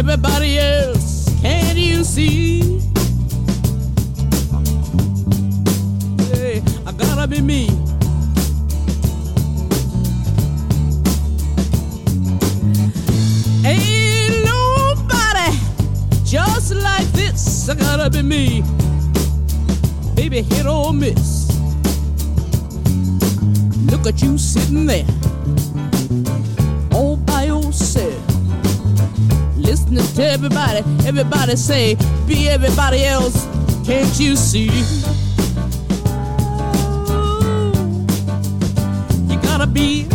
everybody else. Can't you see? Hey, I gotta be me. Ain't nobody just like this. I gotta be me. Baby, hit or miss. Look at you sitting there, To everybody, everybody say, be everybody else. Can't you see? You gotta be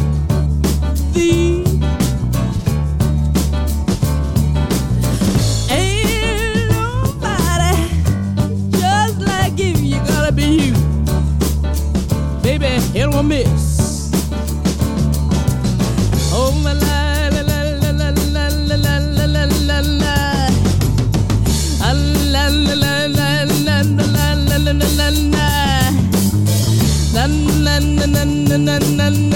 na na na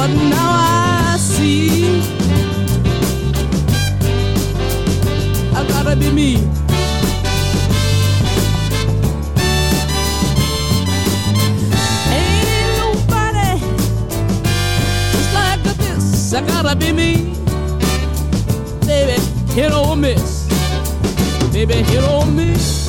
but now I see. I gotta be me. Ain't nobody just like this. I gotta be me. Baby, hit or miss. Baby, hit or miss.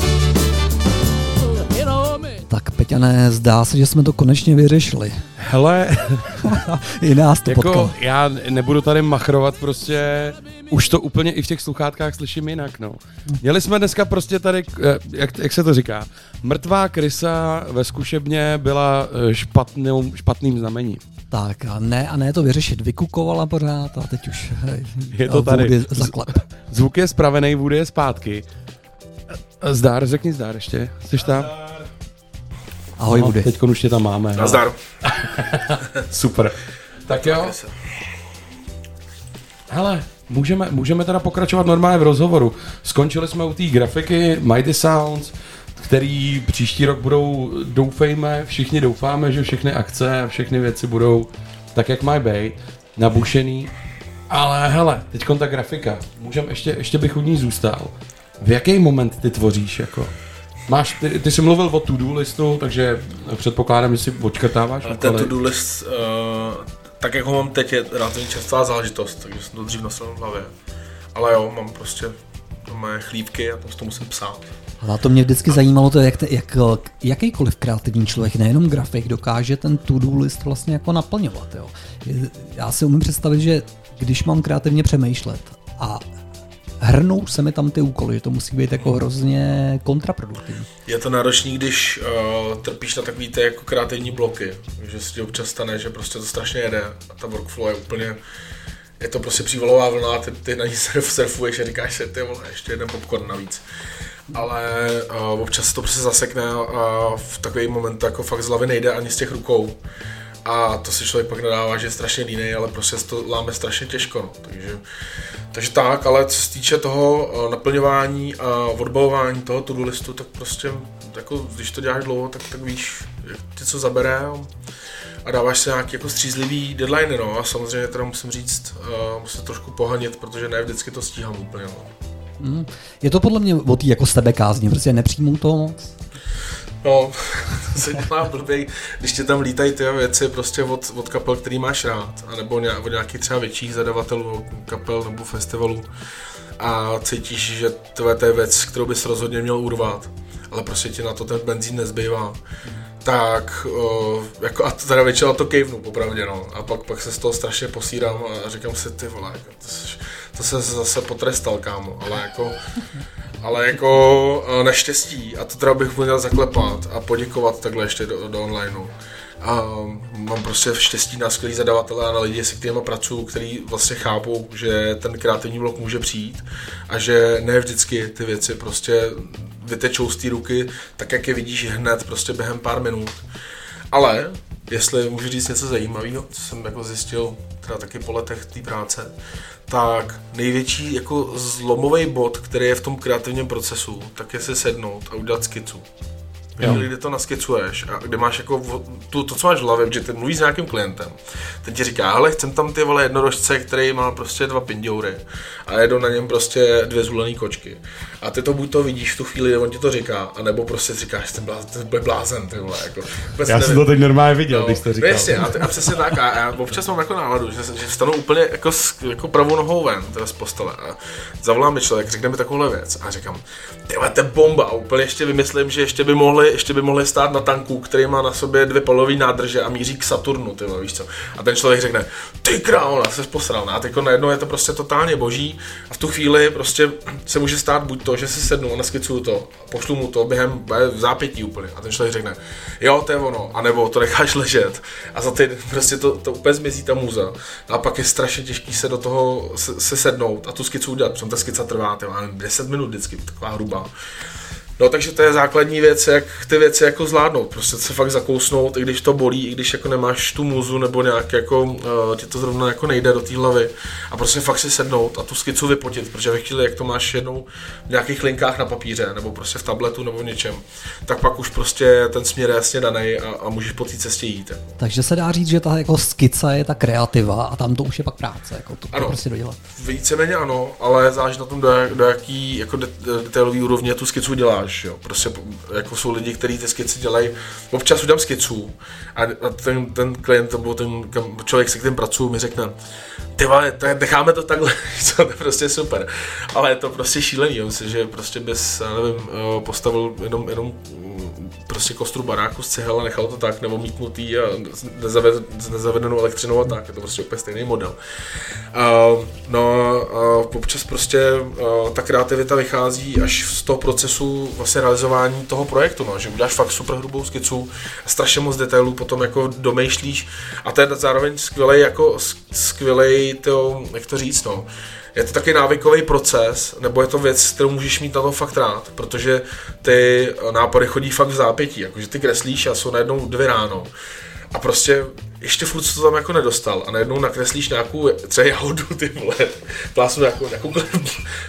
Hit or miss. Tak Peťané, zdá se, že jsme to konečně vyřešili. Hele, I nás to jako potkalo. já nebudu tady machrovat prostě, už to úplně i v těch sluchátkách slyším jinak, no. Měli jsme dneska prostě tady, eh, jak, jak se to říká, mrtvá krysa ve zkušebně byla eh, špatnou, špatným znamením. Tak a ne, a ne to vyřešit. Vykukovala pořád a teď už hej, Je to tady. Zaklep. Zvuk je spravený, Woody je zpátky. Eh, Zdár, řekni zdár ještě. Jsi tam? Ahoj Woody. Teď už tě tam máme. no. Nazdar. Super. Tak jo. Hele, můžeme, můžeme teda pokračovat normálně v rozhovoru. Skončili jsme u té grafiky Mighty Sounds, který příští rok budou, doufejme, všichni doufáme, že všechny akce a všechny věci budou tak, jak mají být, nabušený. Ale hele, teď ta grafika. Můžem, ještě, ještě bych u ní zůstal. V jaký moment ty tvoříš, jako? Máš, ty, ty jsi mluvil o to-do listu, takže předpokládám, že si očkrtáváš Ale ten to-do list, uh, tak jak ho mám teď, je relativně častá záležitost, takže jsem to dřív nosil v hlavě. Ale jo, mám prostě moje chlívky a tam si to musím psát. A to mě vždycky zajímalo, to, jak, te, jak jakýkoliv kreativní člověk, nejenom grafik, dokáže ten to-do list vlastně jako naplňovat. Jo. Já si umím představit, že když mám kreativně přemýšlet a hrnou se mi tam ty úkoly, že to musí být jako hrozně kontraproduktivní. Je to náročný, když uh, trpíš na takový ty jako kreativní bloky, že se ti občas stane, že prostě to strašně jede a ta workflow je úplně, je to prostě přívalová vlna, ty, ty na ní surf, surfuješ a říkáš si, ty vole, ještě jeden popcorn navíc. Ale uh, občas to prostě zasekne a v takový moment jako fakt z hlavy nejde ani z těch rukou. A to si člověk pak nadává, že je strašně línej, ale prostě to láme strašně těžko. No. Takže, takže tak, ale co se týče toho eh, naplňování a odbalování toho to listu, tak prostě, jako, když to děláš dlouho, tak, tak víš, ti co zabere a, a dáváš se nějaký jako střízlivý deadline, no a samozřejmě teda musím říct, uh, musím trošku pohanit, protože ne vždycky to stíhám úplně, no. Mm. Je to podle mě o té jako sebekázně, prostě nepřijmou to moc. No, to se dělá blbý, když ti tam lítají ty věci prostě od, od kapel, který máš rád, anebo od nějakých třeba větších zadavatelů kapel nebo festivalů a cítíš, že to, je věc, kterou bys rozhodně měl urvat, ale prostě ti na to ten benzín nezbývá. Tak, o, jako, a teda většinou to kejvnu, popravdě, no. A pak, pak se z toho strašně posírám a říkám si, ty vole, jako, to, se, to se zase potrestal, kámo, ale jako, ale jako eh, naštěstí, a to teda bych měl zaklepat a poděkovat takhle ještě do, do onlineu, A mám prostě štěstí na skvělý zadavatele a na lidi, se kterými pracuju, který vlastně chápou, že ten kreativní blok může přijít a že ne vždycky ty věci prostě vytečou z té ruky, tak jak je vidíš hned prostě během pár minut. Ale jestli můžu říct něco zajímavého, co jsem jako zjistil teda taky po letech té práce, tak největší jako zlomový bod, který je v tom kreativním procesu, tak je si sednout a udělat skicu. Jo. Kde to naskicuješ a kde máš jako tu, to, co máš v hlavě, že ty mluvíš s nějakým klientem, ten ti říká, ale chcem tam ty vole jednorožce, který má prostě dva pindoury a jedou na něm prostě dvě zulené kočky. A ty to buď to vidíš v tu chvíli, on ti to říká, anebo prostě říkáš, ten blázen, ten bude blázen, ty vole, jako. vůbec Já jsem nevím. to teď normálně viděl, No, když to říkal. Jasně, a, a přesně tak. A já občas mám jako náladu, že, že vstanu úplně jako, s, jako pravou nohou ven teda z postele a zavolá mi člověk, řekne mi takovouhle věc a říkám, ty to je bomba. A úplně ještě vymyslím, že ještě by mohli, ještě by mohli stát na tanku, který má na sobě dvě palové nádrže a míří k Saturnu, ty víš co. A ten člověk řekne, ty král, se posral. A teď najednou je to prostě totálně boží a v tu chvíli prostě se může stát buď to, že si sednu a naskicuju to, pošlu mu to během v zápětí úplně a ten člověk řekne, jo, to je ono, anebo to necháš ležet a za ty prostě to, to úplně zmizí ta muza. A pak je strašně těžký se do toho se, se sednout a tu skicu udělat, protože ta skica trvá, ty, já nevím, 10 minut vždycky, taková hrubá. No takže to je základní věc, jak ty věci jako zvládnout, prostě se fakt zakousnout, i když to bolí, i když jako nemáš tu muzu nebo nějak jako uh, ti to zrovna jako nejde do té hlavy a prostě fakt si sednout a tu skicu vypotit, protože ve chvíli, jak to máš jednou v nějakých linkách na papíře nebo prostě v tabletu nebo v něčem, tak pak už prostě ten směr je jasně daný a, a můžeš po té cestě jít. Jako. Takže se dá říct, že ta jako skica je ta kreativa a tam to už je pak práce, jako to, to Ano. prostě dodělat. Víceméně ano, ale záleží na tom, do, do jaký jako de, detailový úrovně tu skicu děláš. Jo. Prostě jako jsou lidi, kteří ty skici dělají. Občas udělám skicu a, a ten, ten klient nebo ten kam, člověk, se kterým pracuji, mi řekne, ty vole, necháme to takhle, to je prostě super. Ale je to prostě šílený, jo. myslím, že prostě bys, já nevím, eh, postavil jenom, jenom prostě kostru baráku z cihel a nechal to tak, nebo mítnutý a s nezaved, s nezavedenou elektřinou a tak, je to prostě úplně stejný model. No, uh, občas prostě ta kreativita vychází až z toho procesu vlastně realizování toho projektu, no, že uděláš fakt super hrubou skicu, strašně moc detailů potom jako domýšlíš. A to je zároveň skvělej jako skvělej, to, jak to říct, no, je to taky návykový proces, nebo je to věc, kterou můžeš mít na to fakt rád, protože ty nápady chodí fakt v zápětí, jakože ty kreslíš a jsou najednou dvě ráno. A prostě ještě furt to tam jako nedostal a najednou nakreslíš nějakou třeba jahodu, ty vole, plásnu nějakou, nějakou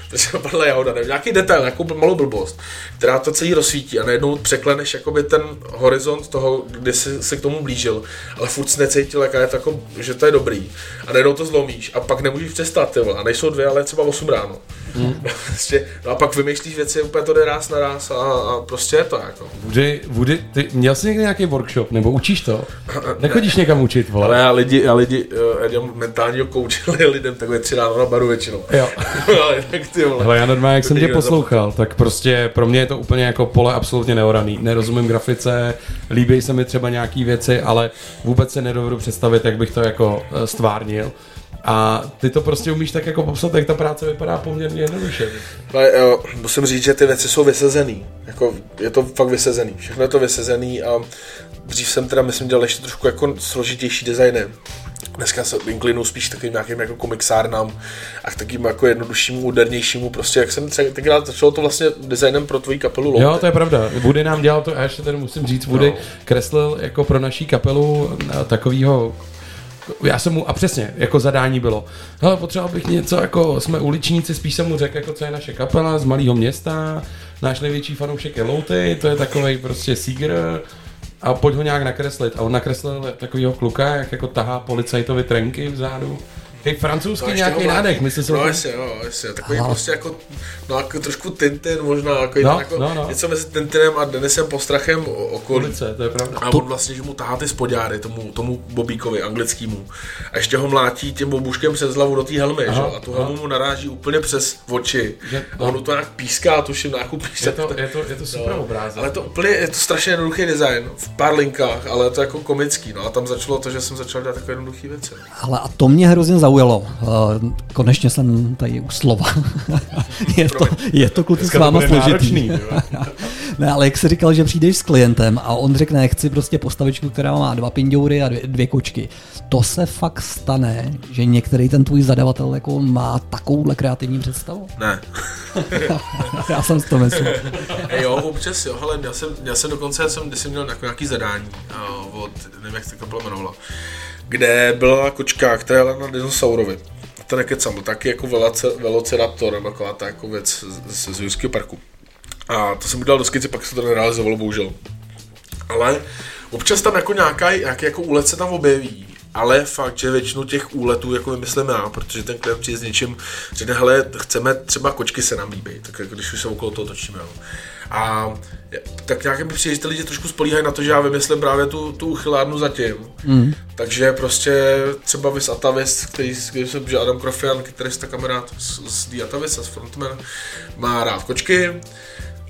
prostě padla jahoda, nevím, nějaký detail, nějakou malou blbost, která to celý rozsvítí a najednou překleneš jakoby ten horizont toho, kdy jsi se k tomu blížil, ale furt jsi necítil, jaká je to jako, že to je dobrý a najednou to zlomíš a pak nemůžeš přestat, ty vole, a nejsou dvě, ale třeba 8 ráno. Mm. prostě, no a pak vymýšlíš věci, úplně to jde ráz na ráz a, a prostě je to jako. Woody, Woody, ty měl jsi někdy nějaký workshop, nebo učíš to? Nechodíš někam učit, vole? Ale já lidi, já lidi, uh, já dělám mentálního kouče lidem takové tři ráno na baru většinou. Jo. ale tak ty vole. Hele, já normálně, jak jsem tě poslouchal, tak prostě pro mě je to úplně jako pole absolutně neoraný. Nerozumím grafice, líbí se mi třeba nějaký věci, ale vůbec se nedovedu představit, jak bych to jako eh, stvárnil. A ty to prostě umíš tak jako popsat, jak ta práce vypadá poměrně jednoduše. Ale jo, musím říct, že ty věci jsou vysezený. Jako, je to fakt vysezený. Všechno je to vysezený a dřív jsem teda, myslím, dělal ještě trošku jako složitější designy. Dneska se inklinuju spíš takovým nějakým jako komiksárnám a k takým jako jednoduššímu, modernějšímu, prostě jak jsem třeba tenkrát začalo to vlastně designem pro tvoji kapelu Louty. Jo, to je pravda. Woody nám dělal to, a ještě tady musím říct, Woody No. kreslil jako pro naší kapelu takového já jsem mu, a přesně, jako zadání bylo, hele, potřeboval bych něco, jako jsme uličníci, spíš jsem mu řekl, jako co je naše kapela z malého města, náš největší fanoušek je Louty, to je takový prostě Seeger, a pojď ho nějak nakreslit. A on nakreslil takového kluka, jak jako tahá policajtovi trenky vzadu. Hej, francouzský ještě nějaký nádech, myslím si, No jasně, no, jasně, takový Aha. prostě jako, no jako trošku Tintin možná, jako, No, jako no, no. něco mezi Tintinem a Denisem Postrachem o- okolí. ulice, to je pravda. A on vlastně, že mu tahá ty spodňáry tomu, tomu Bobíkovi, anglickému. A ještě ho mlátí tím bobuškem přes hlavu do té helmy, Aha, že? A tu aha. helmu mu naráží úplně přes oči. Že- A on to nějak píská, tuším, nějakou píská. Je to, je to, je to super obrázek. Ale to úplně, je to strašně jednoduchý design, v pár linkách, ale je to jako komický, no a tam začalo to, že jsem začal dělat takové jednoduché věci. Ale a to mě hrozně zaujalo, zaujalo. Uh, konečně jsem tady u slova. je, to, je to kluci s Dneska to váma složitý. ne, ale jak jsi říkal, že přijdeš s klientem a on řekne, chci prostě postavičku, která má dva pindoury a dvě, dvě kočky. To se fakt stane, že některý ten tvůj zadavatel jako má takovouhle kreativní představu? Ne. Já jsem si to myslel. jo, občas jo, ale měl jsem, měl jsem dokonce, já jsem, když jsem měl nějaký zadání uh, od, nevím jak se kapela jmenovala, kde byla kočka, která jela na dinosaurovi. A to nekecám, byl taky jako velociraptor, nebo taková ta jako věc z, z Jurského parku. A to jsem udělal do skici, pak se to nerealizovalo, bohužel. Ale občas tam jako nějaká, nějaký jako úlet se tam objeví, ale fakt, že většinu těch úletů jako vymyslím já, protože ten klient přijde s něčím, řekne, hele, chceme třeba kočky se nám líbí, tak jako když už se okolo toho točíme. Jo. A tak nějak mi přijde, že ty lidi trošku spolíhají na to, že já vymyslím právě tu, tu uchylárnu zatím. Mm. Takže prostě třeba Vis Atavis, který, jsem, že Adam Krofian, kytarista kamarád z, z The Atavis, z Frontman, má rád kočky,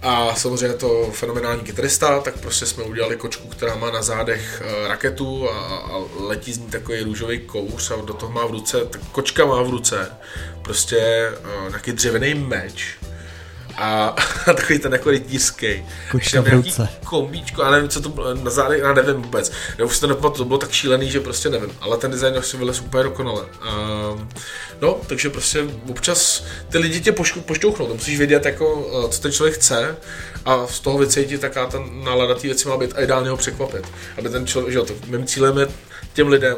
a samozřejmě to fenomenální kytarista, tak prostě jsme udělali kočku, která má na zádech eh, raketu a, a letí z ní takový růžový kouř a do toho má v ruce, tak kočka má v ruce prostě uh, nějaký dřevěný meč a takový ten jako rytířský. Kočka v nějaký ruce. Kombíčko, já nevím, co to bylo, na zádech, já nevím vůbec. Já už si to nepamatuju, to bylo tak šílený, že prostě nevím, ale ten design asi vylez úplně dokonale. Um, no, takže prostě občas ty lidi tě poškou, pošťouchnou, to musíš vědět, jako, eh, co ten člověk chce a z toho vycítit, taká ta nálada té věci má být a ideálně ho překvapit. Aby ten člověk, že jo, to mým cílem je těm lidem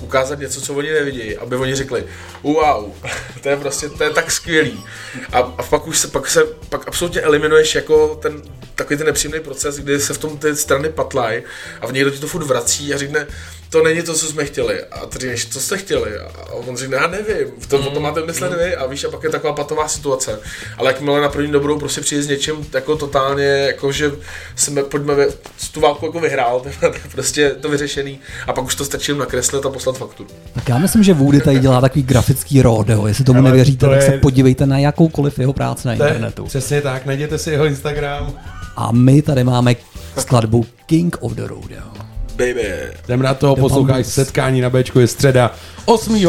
ukázat něco, co oni nevidí, aby oni řekli, wow, to je prostě, to je tak skvělý. A, a pak už se, pak se, pak absolutně eliminuješ jako ten, takový ten nepříjemný proces, kdy se v tom ty strany patlají a v někdo ti to furt vrací a řekne, to není to, co jsme chtěli. A ty říkáš, co jste chtěli? A on řekne, já nevím, to, to máte myslet vy a víš, a pak je taková patová situace. Ale jakmile na první dobrou prostě přijde s něčím jako totálně, jako že jsme, pojďme, vy, tu válku jako vyhrál, tak prostě to vyřešený a pak už to stačí nakreslit a poslat fakturu. Tak já myslím, že Woody tady dělá takový grafický rodeo. Jestli tomu Ale nevěříte, to tak je- se podívejte na jakoukoliv jeho práci na internetu. Přesně tak, najděte si jeho Instagram. A my tady máme skladbu King of the Rodeo. Baby. Jdem na to, posloucháš setkání na Bčku, je středa 8.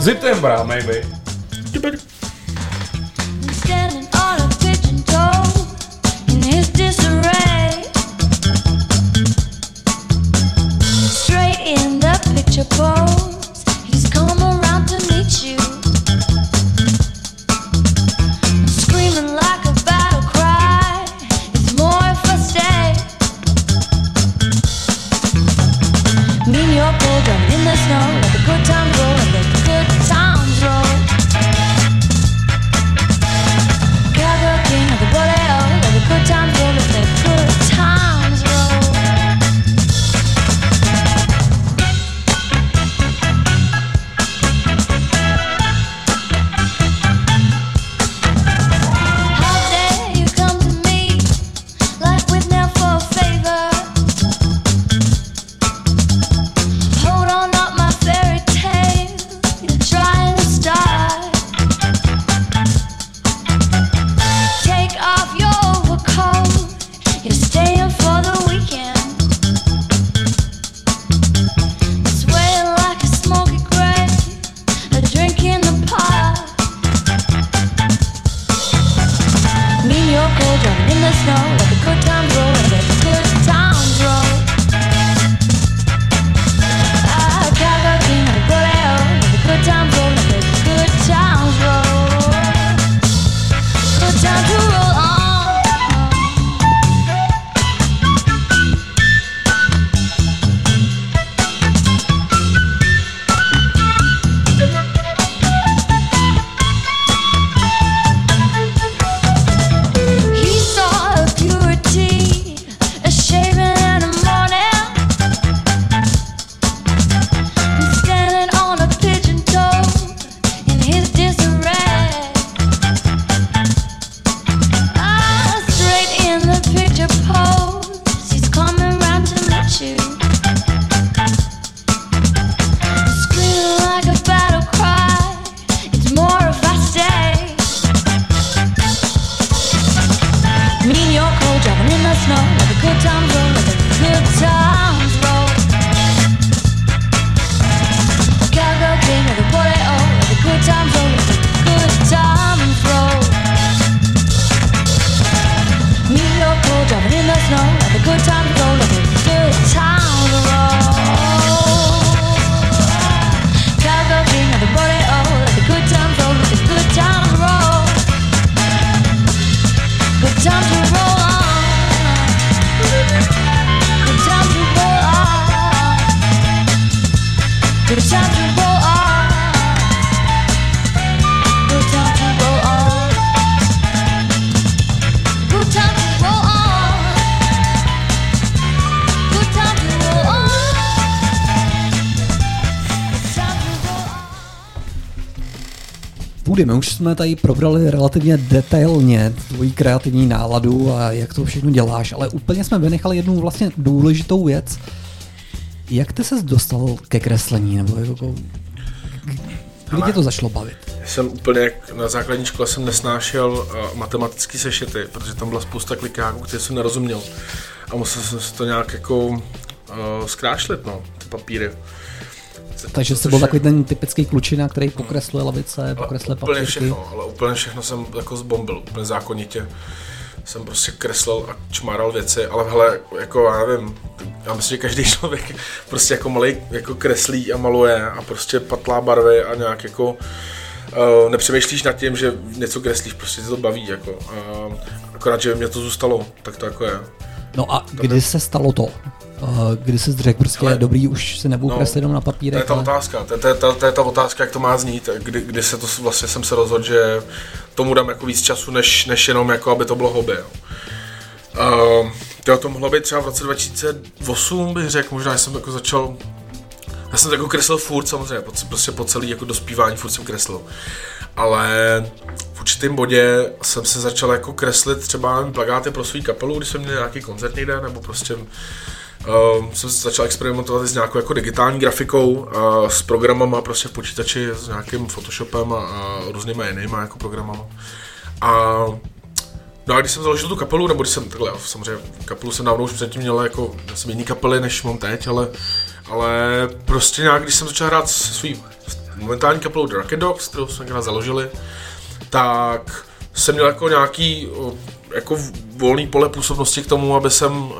Septembra, maybe. Woody, my už jsme tady probrali relativně detailně tvoji kreativní náladu a jak to všechno děláš, ale úplně jsme vynechali jednu vlastně důležitou věc. Jak ty ses dostal ke kreslení, nebo jako, kdy tě to začalo bavit? jsem úplně, jak na základní škole jsem nesnášel uh, matematický sešity, protože tam byla spousta klikáků, které jsem nerozuměl. A musel jsem si to nějak jako uh, zkrášlit, no, ty papíry. Takže jsi byl je- takový ten typický klučina, který pokresluje lavice, pokresluje úplně papírky. všechno, ale úplně všechno jsem jako zbombil, úplně zákonitě. Jsem prostě kreslil a čmáral věci, ale hele, jako já nevím, já myslím, že každý člověk prostě jako malý jako kreslí a maluje a prostě patlá barvy a nějak jako uh, nepřemýšlíš nad tím, že něco kreslíš, prostě tě to baví, jako. Uh, akorát, že mě to zůstalo, tak to jako je. No a kdy se stalo to? Kdy jsi řekl prostě Hele, dobrý, už se nebudu no, kreslit jenom na To je papírek, ta ale... otázka, to je, to, je, to, je, ta otázka, jak to má znít, kdy, kdy se to vlastně jsem se rozhodl, že tomu dám jako víc času, než, než jenom jako, aby to bylo hobby. Jo. Uh, to, to mohlo být třeba v roce 2008, bych řekl, možná jsem jako začal, já jsem jako kreslil furt samozřejmě, po- prostě po celý jako dospívání furt jsem kreslil. Ale v určitém bodě jsem se začal jako kreslit třeba nevím, plagáty pro svou kapelu, když jsem měl nějaký koncert někde, nebo prostě Uh, jsem začal experimentovat s nějakou jako digitální grafikou, uh, s programama prostě v počítači, s nějakým Photoshopem a, a různýma jinýma jako programama. A No a když jsem založil tu kapelu, nebo když jsem takhle, samozřejmě kapelu jsem dávno už předtím měl jako, já jsem jiný kapely, než mám teď, ale, ale prostě nějak, když jsem začal hrát svým momentální kapelou The Rocket Dogs, kterou jsme založili, tak jsem měl jako nějaký jako volný pole působnosti k tomu, aby jsem uh,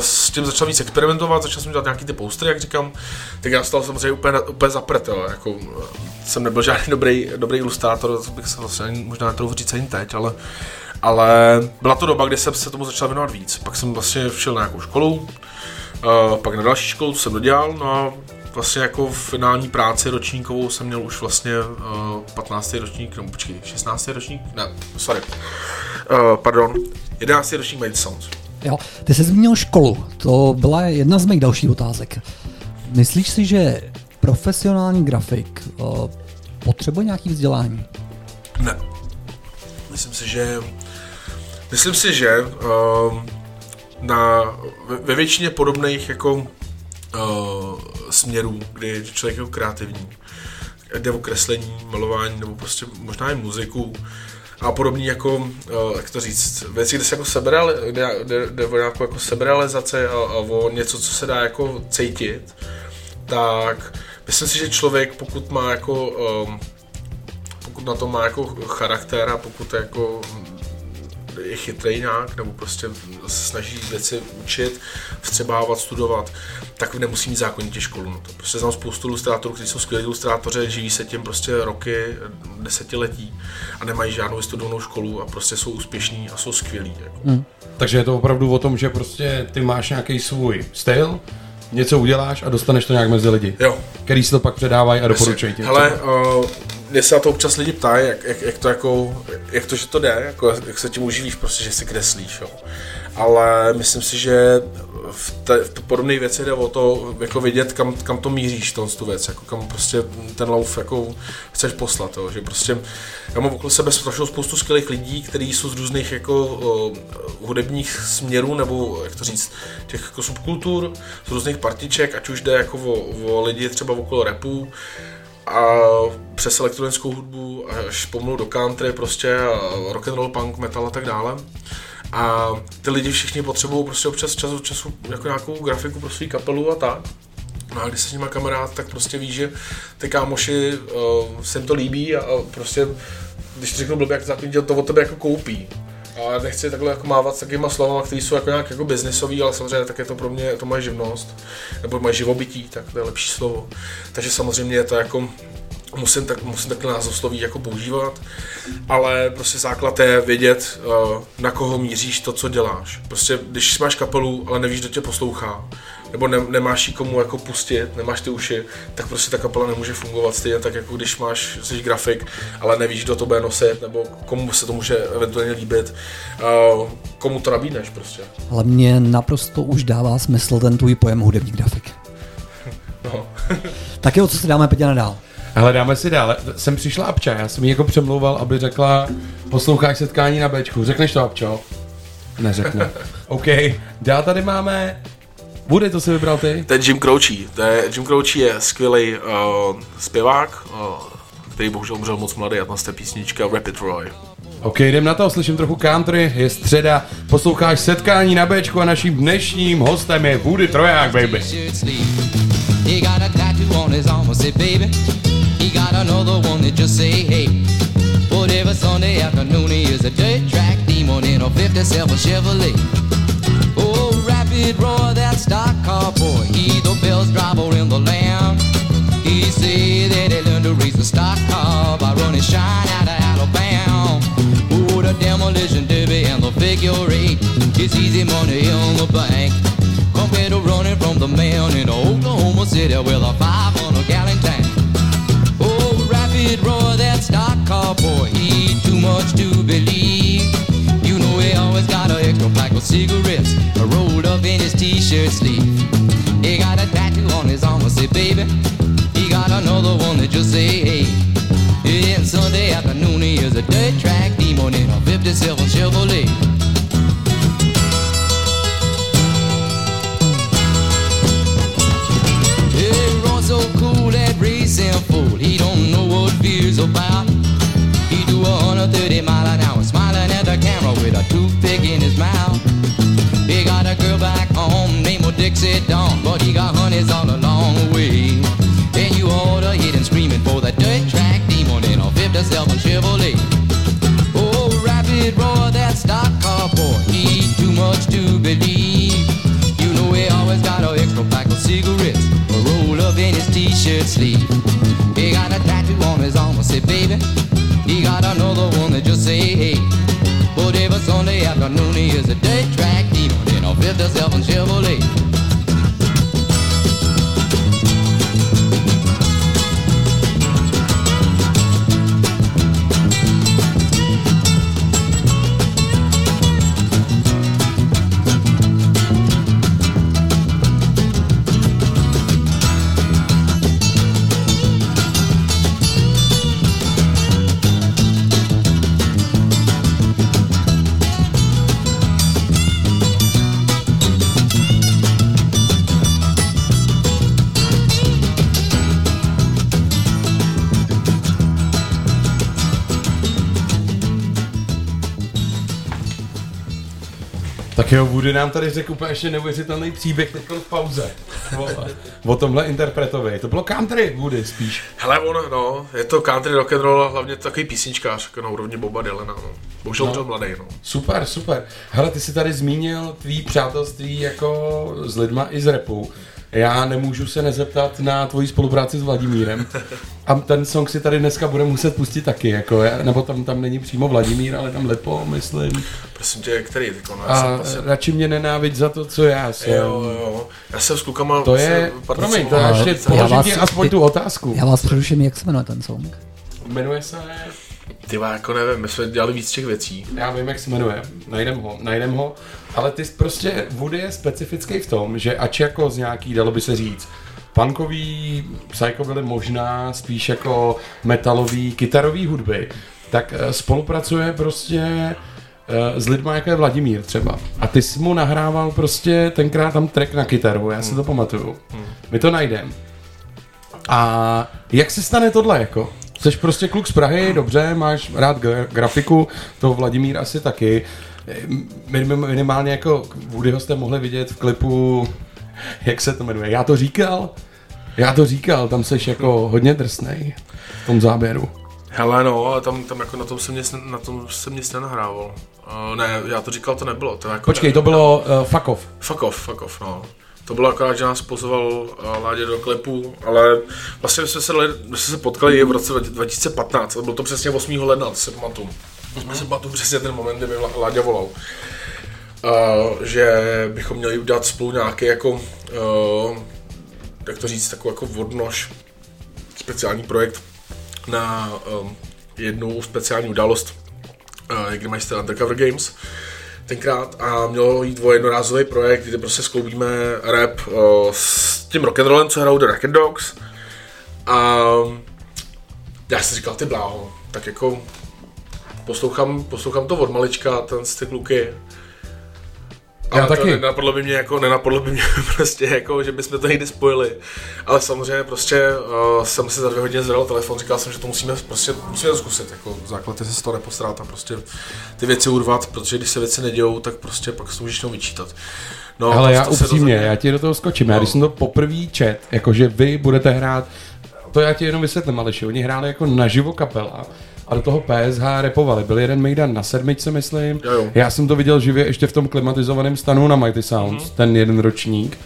s tím začal víc experimentovat, začal jsem dělat nějaký ty postery, jak říkám, tak já stal samozřejmě úplně, úplně zapret, jo, jako uh, jsem nebyl žádný dobrý, dobrý ilustrátor, to bych se vlastně možná netroufl říct ani teď, ale, ale byla to doba, kdy jsem se tomu začal věnovat víc. Pak jsem vlastně šel na nějakou školu, uh, pak na další školu, jsem dodělal, no a vlastně jako v finální práci ročníkovou jsem měl už vlastně uh, 15. ročník, no počkej, 16. ročník, ne, sorry, uh, pardon, 11. ročník Made Sounds. Jo, ty jsi zmínil školu, to byla jedna z mých dalších otázek. Myslíš si, že profesionální grafik uh, potřebuje nějaký vzdělání? Ne. Myslím si, že myslím si, že uh, na, ve, ve většině podobných jako uh, směrů, kdy je člověk jako kreativní, jde o kreslení, malování nebo prostě možná i muziku. A podobně jako, uh, jak to říct, věci, kde se jako sebereali, kde, kde, kde o nějakou jako seberealizaci a, a o něco, co se dá jako cítit, tak myslím si, že člověk, pokud má jako um, pokud na to má jako charakter a pokud je jako je chytrý nějak, nebo prostě se snaží věci učit, vstřebávat, studovat, tak nemusí mít zákonitě školu. No to prostě znám spoustu ilustrátorů, kteří jsou skvělí ilustrátoři, živí se tím prostě roky, desetiletí a nemají žádnou vystudovanou školu a prostě jsou úspěšní a jsou skvělí. Jako. Hmm. Takže je to opravdu o tom, že prostě ty máš nějaký svůj styl, něco uděláš a dostaneš to nějak mezi lidi, Jo, který si to pak předávají a doporučují ti. Hele, uh, mě se na to občas lidi ptají, jak, jak, jak, to jako, jak to, že to jde, jako, jak se tím uživíš, prostě, že si kreslíš, jo. Ale myslím si, že v, te, v podobné věci jde o to, jako vidět, kam, kam to míříš, to, tu věc, jako kam prostě ten lauf jako chceš poslat, jo. že prostě já mám okolo sebe strašnou spoustu skvělých lidí, kteří jsou z různých jako uh, hudebních směrů, nebo jak to říct, těch jako subkultur, z různých partiček, ať už jde jako o, o lidi třeba okolo repu, a přes elektronickou hudbu až pomalu do country prostě a rock and roll, punk, metal a tak dále. A ty lidi všichni potřebují prostě občas čas od času jako nějakou grafiku pro svý kapelu a tak. No a když se s nima kamarád, tak prostě ví, že ty kámoši uh, se jim to líbí a, a prostě, když řeknu blbě, jak to to od tebe jako koupí. A nechci takhle jako mávat s takovýma slovama, které jsou jako nějak jako biznisový, ale samozřejmě tak je to pro mě, to moje živnost, nebo moje živobytí, tak to je lepší slovo. Takže samozřejmě je to jako musím, tak, musím takhle názvosloví jako používat, ale prostě základ je vědět, uh, na koho míříš to, co děláš. Prostě když máš kapelu, ale nevíš, kdo tě poslouchá, nebo ne, nemáš jí komu jako pustit, nemáš ty uši, tak prostě ta kapela nemůže fungovat stejně tak, jako když máš, jsi grafik, ale nevíš, kdo to bude nosit, nebo komu se to může eventuálně líbit, uh, komu to nabídneš prostě. Ale mně naprosto už dává smysl ten tvůj pojem hudební grafik. No. Tak jo, co si dáme, Petě, na dál? Hledáme si dále. Sem přišla Abča, já jsem jí jako přemlouval, aby řekla, posloucháš setkání na Bčku. Řekneš to, Abčo? Neřekne. OK, dál tady máme... Bude, to si vybral ty? To je Jim Croce. To je, Jim Croce je skvělý uh, zpěvák, uh, který bohužel umřel moc mladý a té písnička Rapid Roy. OK, jdem na to, slyším trochu country, je středa, posloucháš setkání na Bčku a naším dnešním hostem je Woody Troják, baby. He got a tattoo on his arm, I say, baby. He got another one that just say, hey. Whatever Sunday afternoon, he is a dirt track demon in a 57 Chevrolet. Rapid roar, that stock car boy. He the best driver in the land. He say that he learned to race the stock car by running shine out of Alabama. Oh, the demolition derby and the figure eight. It's easy money in the bank. Compared to running from the man in Oklahoma City with a 500 gallon tank. Oh, rapid roar, that stock car boy. He too much to believe. An pack of cigarettes rolled up in his t-shirt sleeve. He got a tattoo on his arm, I say, baby. He got another one that just say, hey. And Sunday afternoon, he is a dirt track demon in a 57 Chevrolet. He runs so cool that racing fool. He don't know what fear's about. A 130 mile an hour, smiling at the camera with a toothpick in his mouth. He got a girl back home named Dixie Dawn, but he got honeys all along the way. And you ought to hit him screaming for the dirt track demon in a 57 Chevrolet. Oh, rapid roar, that stock car boy. He too much to believe. You know he always got an extra pack of cigarettes rolled up in his t-shirt sleeve. He got a tattoo on his arm, I say, baby. He got another one that just say, hey. But every Sunday afternoon he is a dirt track demon in a 57 Chevrolet. Jo, Woody nám tady řekl úplně ještě neuvěřitelný příběh teď v pauze. O, o tomhle interpretovi. To bylo country, Woody, spíš. Hele, on, no, je to country rock and roll a hlavně takový písničkář, jako na úrovni Boba Dylana, no. Bohužel no. mladý, no. Super, super. Hele, ty jsi tady zmínil tvý přátelství jako s lidma i z repu. Já nemůžu se nezeptat na tvoji spolupráci s Vladimírem. A ten song si tady dneska bude muset pustit taky, jako, já- nebo tam, tam není přímo Vladimír, ale tam Lepo, myslím. Prosím tě, který ty já A jsem prostě... radši mě nenávidť za to, co já jsem. Jo, jo, já jsem s klukama... To je, vlastně promiň, to ještě já položím aspoň tu otázku. Já vás přeruším, jak se jmenuje ten song? Jmenuje se, Ty jako nevím, my jsme dělali víc těch věcí. já vím, jak se jmenuje, najdem ho, najdem ho, ale ty jsi prostě, Woody je specifický v tom, že ač jako z nějaký, dalo by se říct, punkový, psycho byly možná spíš jako metalový, kytarový hudby, tak eh, spolupracuje prostě eh, s lidma, jako je Vladimír třeba. A ty jsi mu nahrával prostě tenkrát tam track na kytaru, já si to pamatuju. My to najdeme. A jak se stane tohle jako? Jsi prostě kluk z Prahy, dobře, máš rád gra- grafiku, to Vladimír asi taky. Minim- Minimálně jako Woodyho jste mohli vidět v klipu, jak se to jmenuje, já to říkal? Já to říkal, tam seš jako hodně drsnej v tom záběru. Hele no, ale tam, tam jako na tom jsem nic, na tom jsem nic nenahrával. Uh, ne, já to říkal, to nebylo. To jako Počkej, to bylo uh, fuck off. Fuck off, fuck off, no. To bylo akorát, že nás pozval uh, Ládě do klipu, ale vlastně jsme se, jsme se potkali v roce 2015, a bylo to přesně 8. ledna, to se pamatuju. Mm-hmm. si pamatuju přesně ten moment, kdy mi Lá- Láďa volal. Uh, že bychom měli udělat spolu nějaký jako, uh, jak to říct, takovou jako odnož, speciální projekt na um, jednu speciální událost, uh, jste Undercover Games tenkrát a mělo jít o jednorázový projekt, kde prostě skloubíme rap uh, s tím rock'n'rollem, co hrajou The Racket Dogs a já jsem říkal, ty bláho, tak jako poslouchám, poslouchám to od malička, ten ty kluky. Já Ale to taky. nenapadlo by mě jako, nenapadlo by mě prostě jako, že bychom to někdy spojili. Ale samozřejmě prostě uh, jsem si za dvě hodiny zvedal telefon, říkal jsem, že to musíme prostě, musíme zkusit, jako základ je se z toho nepostarat a prostě ty věci urvat, protože když se věci nedějou, tak prostě pak se můžeš jenom vyčítat. No, Ale já upřímně, já ti do toho skočím. Já No. když jsem to poprvé čet, jakože vy budete hrát, to já ti jenom vysvětlím, Aleši, oni hráli jako naživo kapela a do toho PSH repovali. Byl jeden Mejdan na sedmičce, myslím. Jo, jo. Já jsem to viděl živě ještě v tom klimatizovaném stanu na Mighty Sounds, ten jeden ročník.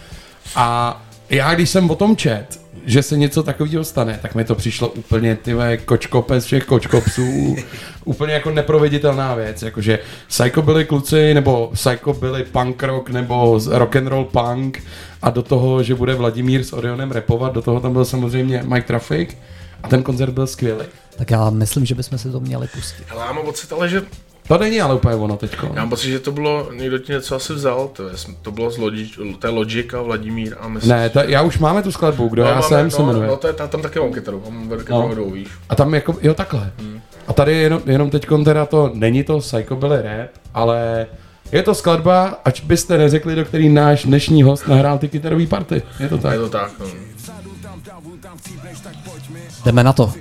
A já, když jsem o tom čet, že se něco takového stane, tak mi to přišlo úplně ty vole, kočkopec všech kočkopsů, úplně jako neproveditelná věc, jakože Psycho byli kluci, nebo Psycho byli punk rock, nebo rock and roll punk a do toho, že bude Vladimír s Orionem repovat, do toho tam byl samozřejmě Mike Traffic a ten koncert byl skvělý. Tak já myslím, že bychom si to měli pustit. Hele, já mám pocit, ale že To není ale úplně ono teďko. Já mám pocit, že to bylo, někdo ti něco asi vzal, to, je, to bylo z Logic, to je Logic a Vladimír a myslím, Ne, ta, já už máme tu skladbu, kdo No, já máme- jsem no, se jmenuje. No, to je, ta- tam taky mám kytaru, mám kytaru No. no. víš. A tam jako, jo takhle. Hmm. A tady jenom, jenom teď teda to, není to Psychobilly rap, ale je to skladba, ať byste neřekli, do který náš dnešní host nahrál ty kytarové party. Je to tak. je to tak, no. Jdeme na to.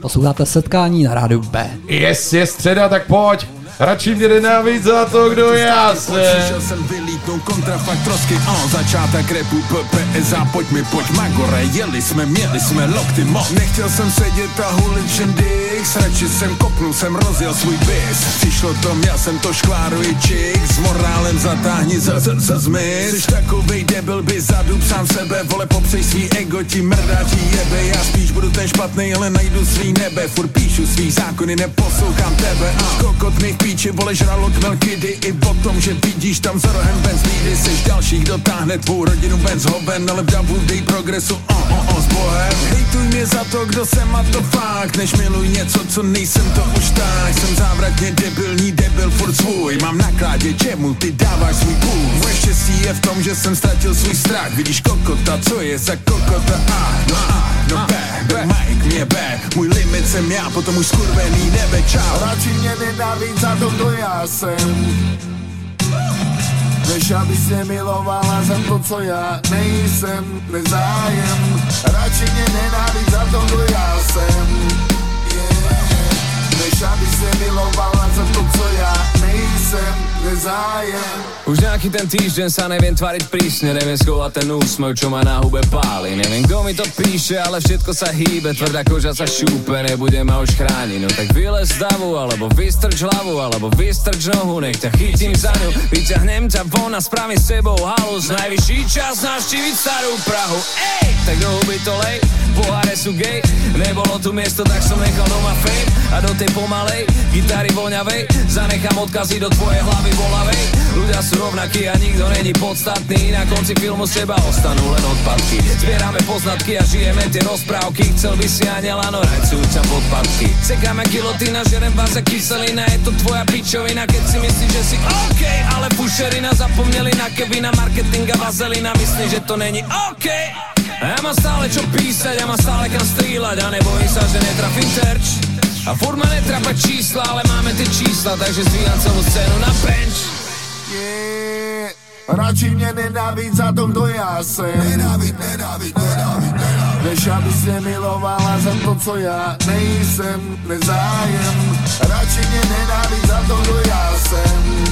Posloucháte setkání na rádiu B. Jest, je středa, tak pojď. Radši mě nenávít za to, kdo já jsem. Vylítnout kontrafakt trosky, on začátek repu PPSA, pojď mi, pojď Magore, jeli jsme, měli jsme lokty mo. Nechtěl jsem sedět a hulit Dix, radši jsem kopnul, jsem rozjel svůj bis. Přišlo to, měl jsem to škláru i čik, s morálem zatáhni za, za, za zmiz. Jsi takovej debil, by zadub sám sebe, vole popřej svý ego, ti mrdá, ti jebe, já spíš budu ten špatný, ale najdu svý nebe, furt píšu svý zákony, neposlouchám tebe, a kokotný v píči, vole žralok Melkidy, i o tom, že vidíš tam za rohem Benz Lídy, seš další, kdo táhne tvou rodinu Benz Hoven, ale v davu dej progresu, o, o, o, s Bohem. Hejtuj mě za to, kdo jsem a to fakt, než miluj něco, co nejsem, to už tak, jsem závratně debilní debil, furt svůj, mám na kládě, čemu ty dáváš svůj půl. Moje štěstí je v tom, že jsem ztratil svůj strach, vidíš kokota, co je za kokota, a, no a, no B, B, Mike, mě B, můj limit jsem já, potom už skurvený nebe, čau. Radši mě nenávidí za to, já jsem. Než aby se milovala za to, co já nejsem Nezájem. Radši mě nenávidí za to, kdo já jsem. Yeah. Než aby se milovala za to, co já nejsem Nezájem Už nejaký ten týždeň sa neviem tvariť prísne Neviem schovať ten úsmev, čo ma na hube páli Neviem, kto mi to píše, ale všetko sa hýbe Tvrdá koža sa šúpe, nebude ma už chrániť No tak vylez z davu, alebo vystrč hlavu Alebo vystrč nohu, nech ťa chytím za ňu Vyťahnem ťa von a spravím s sebou halus Najvyšší čas navštíviť starú Prahu. Ej, tak do huby to lej Poháre sú gay, nebolo tu miesto, tak som nechal doma fame. A do tej pomalej, gitary voňavej Zanechám odkazy do tvojej hlavy volavej. Ľudia sú rovnakí a nikto není podstatný. Na konci filmu z teba ostanú len odpadky. Zbierame poznatky a žijeme tie rozprávky. Chcel by si aniela, no rajcujú ťa podpadky Cekáme kilotina, žerem vás a kyselina. Je to tvoja pičovina, keď si myslíš, že si OK Ale pušerina, zapomněli na Kevina Marketing a vazelina, myslí, že to není OK. A ja mám stále čo písať, ja mám stále kam strieľať A nebojím sa, že netrafím terč A furt ma netrapa čísla, ale máme tie čísla Takže zdvíham celú scénu na bench. Yeah. Radši mě nenávidí za to, kdo já jsem Nenávид, nenávid, nenávid, nenávid Než aby se milovala za to, co já nejsem Nezájem Radši mě nenávidí za to, kdo já jsem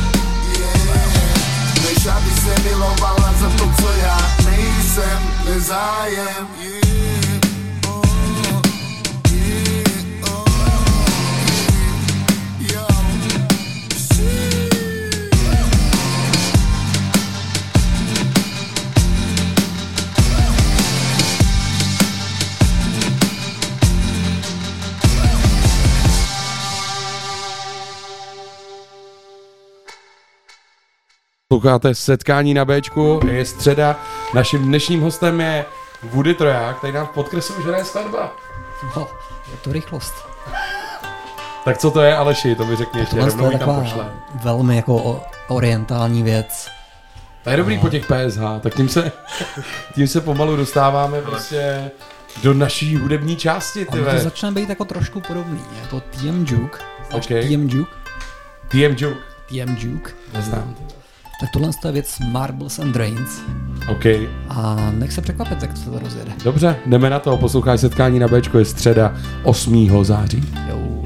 yeah. Než aby se milovala za to, co já nejsem Nezájem yeah. Posloucháte setkání na Bčku, je středa. Naším dnešním hostem je Woody Troják, který nám podkreslil, že je skladba. No, je to rychlost. Tak co to je, Aleši, to mi řekni ještě, rovnou je tam taková pošle. velmi jako orientální věc. To je dobrý po těch PSH, tak tím se, tím se pomalu dostáváme prostě do naší hudební části, ty to začne být jako trošku podobný, jako TM Juke. Znáš OK. TM Juke? TM Juke. TM Juke. Neznám. Tak tohle je věc Marbles and Drains. OK. A nech se překvapit, jak se to rozjede. Dobře, jdeme na to. Posloucháš setkání na Bčku, je středa 8. září. Jo.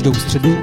Každou středu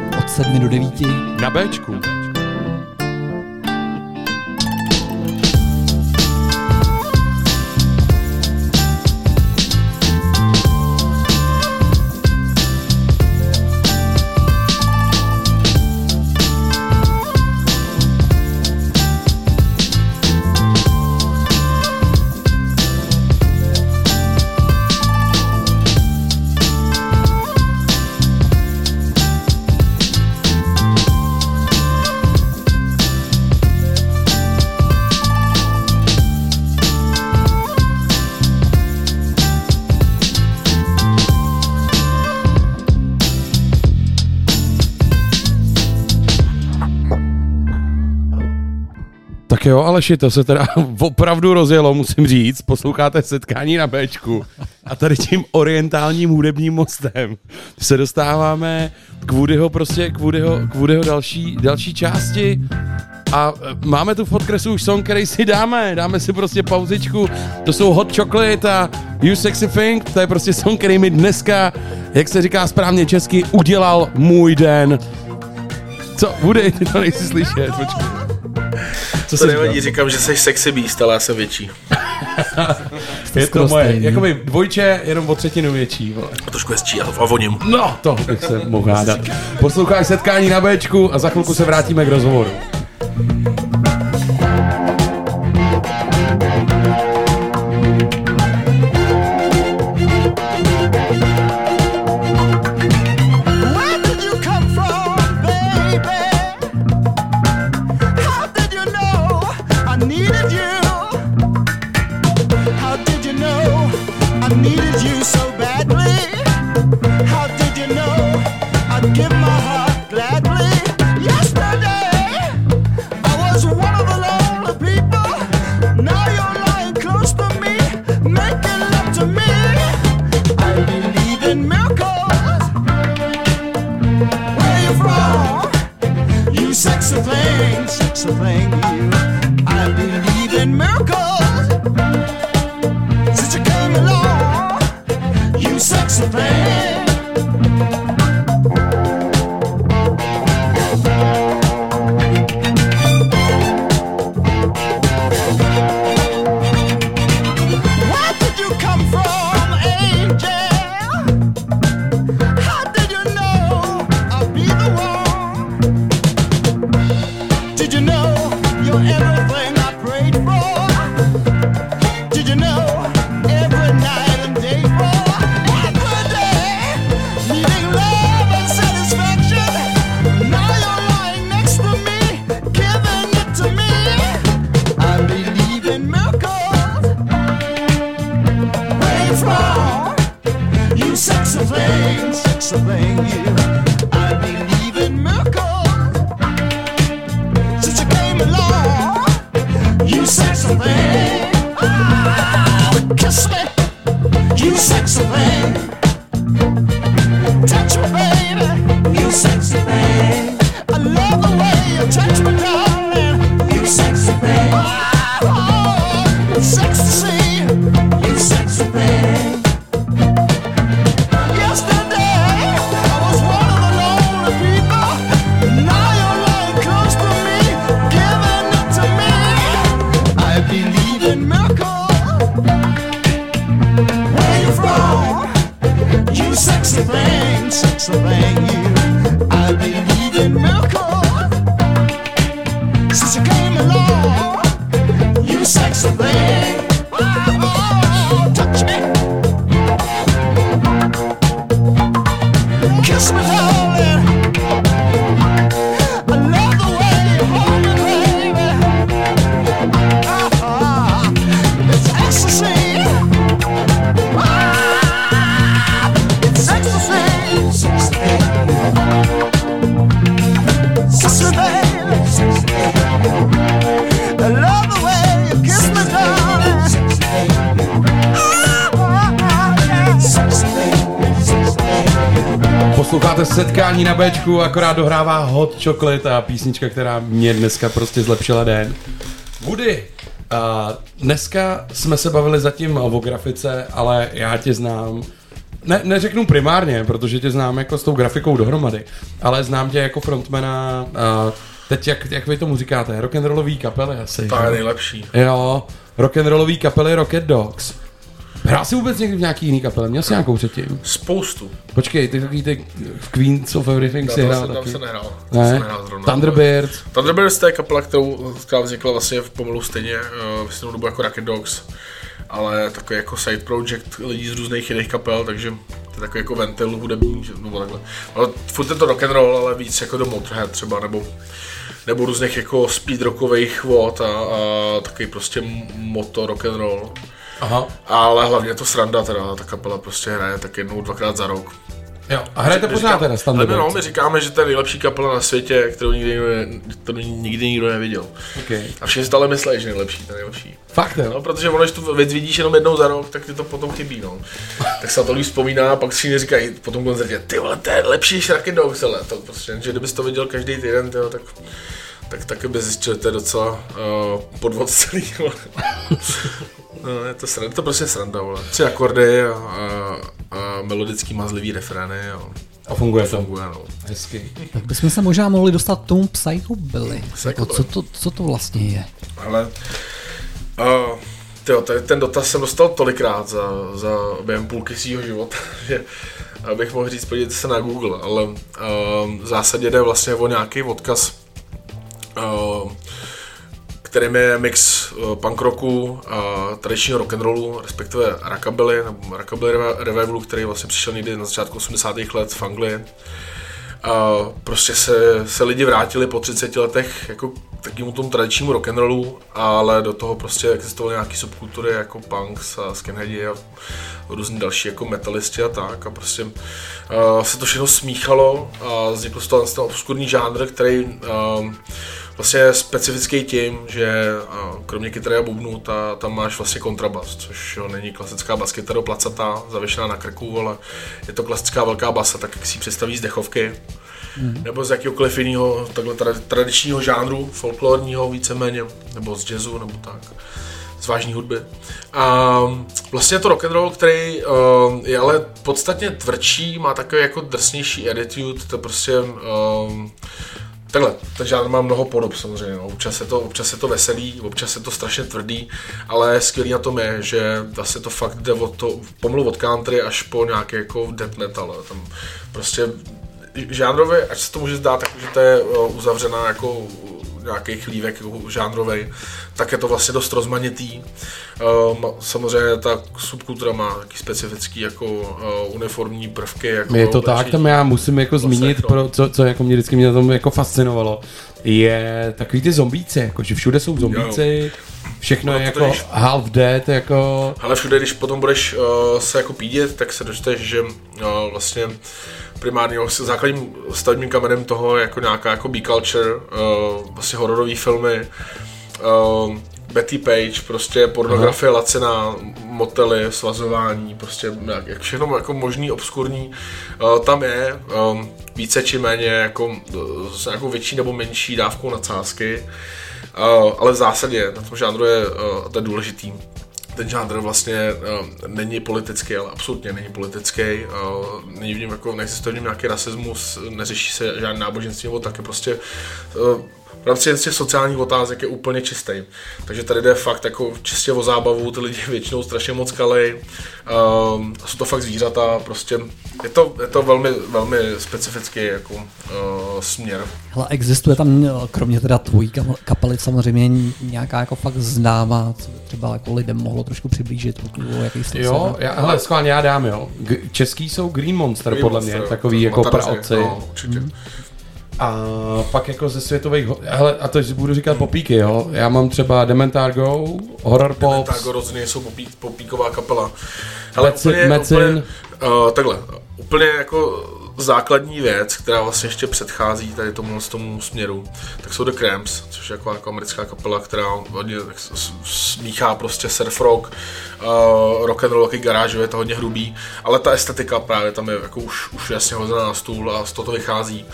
jo, Aleši, to se teda opravdu rozjelo, musím říct. Posloucháte setkání na Bčku. A tady tím orientálním hudebním mostem se dostáváme k Woodyho, prostě k Woodyho, k Woodyho další, další části. A e, máme tu v podkresu už song, který si dáme. Dáme si prostě pauzičku. To jsou Hot Chocolate a You Sexy Thing. To je prostě song, který mi dneska, jak se říká správně česky, udělal můj den. Co, Woody, ty to nejsi slyšet, počkej. Co To jsi nevadí, říkal? říkám, že jsi sexy beast, ale já jsem větší. Je to moje, stejný. jakoby dvojče, jenom o třetinu větší, vole. A trošku hezčí a a voním. No, to bych se mohl hádat. Posloucháš setkání na Bčku a za chvilku se vrátíme k rozhovoru. Akorát dohrává Hot Chocolate a písnička, která mě dneska prostě zlepšila den. Woody, a dneska jsme se bavili zatím o grafice, ale já tě znám ne, neřeknu primárně, protože tě znám jako s tou grafikou dohromady, ale znám tě jako frontmana, a teď jak, jak vy tomu říkáte, rock'n'rollový kapely asi. To je nejlepší. Jo, rock'n'rollový kapely Rocket Dogs. Hrál jsi vůbec někdy v nějaký jiný kapele? Měl jsi nějakou předtím? Spoustu. Počkej, ty takový ty v Queens of Everything Já si tam, hrál tam taky? se nehrál. Tam Ne? jsem nehrál zrovna. Thunderbirds. Thunderbirds to je kapela, kterou, která vznikla vlastně v pomalu stejně uh, v stejnou dobu jako Rocket Dogs. Ale takový jako side project lidí z různých jiných kapel, takže to je takový jako ventil hudební, že- nebo takhle. Ale furt je to rock and roll, ale víc jako do Motorhead třeba, nebo nebo různých jako speed rockových vod a, a takový prostě moto rock and roll. Aha. Ale hlavně je to sranda teda, ta kapela prostě hraje tak jednou, dvakrát za rok. Jo, a hrajete pořád teda my, no, my říkáme, že to je nejlepší kapela na světě, kterou nikdy nikdo, ne, kterou nikdy nikdo neviděl. Okay. A všichni ale myslí, že je nejlepší, to nejlepší. Fakt jo? No, protože ono, když tu věc vidíš jenom jednou za rok, tak ti to potom chybí, no. tak se na to líp vzpomíná a pak si říkají po tom koncertě, ty vole, to je lepší než Rocket Dogs, ale to prostě, že kdybys to viděl každý týden, tyjo, tak tak taky by zjistil, že to je docela uh, podvod celý. no, je to, sranda, to prostě sranda, vole. Tři akordy a, a, a melodický mazlivý refrény. A, a funguje to. Funguje, no. Hezky. Tak bychom se možná mohli dostat k tomu Psychobilly. Jako, Psychobilly. co, to, co to vlastně je? Ale uh, Tyjo, tady ten dotaz jsem dostal tolikrát za, za během půlky svého života, že abych mohl říct, podívejte se na Google, ale um, v zásadě jde vlastně o nějaký odkaz, uh, kterým je mix uh, punk rocku a tradičního rock'n'rollu, respektive rockabilly, nebo rockabilly revivalu, který vlastně přišel někdy na začátku 80. let v Anglii. A prostě se, se lidi vrátili po 30 letech jako takovému tomu tradičnímu rock'n'rollu, ale do toho prostě existovaly nějaké subkultury jako punks a skinheadi a různí další jako metalisti a tak a prostě uh, se to všechno smíchalo a vznikl z ten obskurní žánr, který uh, vlastně je specifický tím, že uh, kromě kytary a bubnu ta, tam máš vlastně kontrabas, což jo, není klasická baskytara placatá, zavěšená na krku, ale je to klasická velká basa, tak jak si ji představí z dechovky nebo z jakéhokoliv jiného takhle tra- tradičního žánru, folklorního víceméně, nebo z jazzu, nebo tak, z vážní hudby. A vlastně je to rock and roll, který uh, je ale podstatně tvrdší, má takový jako drsnější attitude, to prostě um, Takhle, ten žánr má mnoho podob samozřejmě, no. občas, je to, občas je to veselý, občas je to strašně tvrdý, ale skvělý na tom je, že zase to fakt jde od to, pomalu od country až po nějaký jako death metal, tam prostě žánrově, ať se to může zdát, tak, že to je uh, uzavřená jako nějaký chlívek jako žánrový, tak je to vlastně dost rozmanitý. Um, samozřejmě ta subkultura má taky specifický jako uh, uniformní prvky. Jako Je to tak, tam já musím jako zmínit, no. pro, co, co jako mě vždycky mě na tom jako fascinovalo, je takový ty zombíci, jako, že všude jsou zombíci, všechno No, je jako když- half dead, jako... Ale všude, když potom budeš uh, se jako pídět, tak se dočteš, že uh, vlastně primárně vlastně základním stavebním kamenem toho je jako nějaká jako B-culture, uh, vlastně hororové filmy, uh, Betty Page, prostě pornografie laciná, motely, svazování, prostě jak, jak všechno jako možný, obskurní, uh, tam je um, více či méně jako s nějakou větší nebo menší dávkou nadsázky, uh, ale v zásadě na tom žánru je uh, to je důležitý, ten žánr vlastně uh, není politický, ale absolutně není politický. Uh, není v něm jako, neexistuje v něm nějaký rasismus, neřeší se žádný náboženství nebo taky prostě uh, v rámci těch sociálních otázek je úplně čistý. Takže tady jde fakt jako čistě o zábavu, ty lidi většinou strašně moc kalej, um, jsou to fakt zvířata, prostě je to, je to velmi, velmi specifický jako uh, směr. Hele, existuje tam, eh, kromě teda tvojí kapely, samozřejmě nějaká jako fakt známá, co by třeba jako lidem mohlo trošku přiblížit, pokud o jaký jsi Jo, já, hele, schválně já dám, jo. G- český jsou Green Monster, Green podle Monster, mě, takový jako praotci. No, určitě. A pak jako ze světových, hele, a to si budu říkat popíky, jo. Já mám třeba Dementargo, Horror Pops, Tak rozhodně jsou popí, popíková kapela. Ale Mecin- úplně, Mecin. úplně, uh, takhle, úplně jako základní věc, která vlastně ještě předchází tady tomu, tomu směru, tak jsou The Cramps, což je jako, jako americká kapela, která hodně smíchá prostě surf rock, uh, rock and roll, garážově, je to hodně hrubý, ale ta estetika právě tam je jako už, už jasně hozená na stůl a z toho to vychází.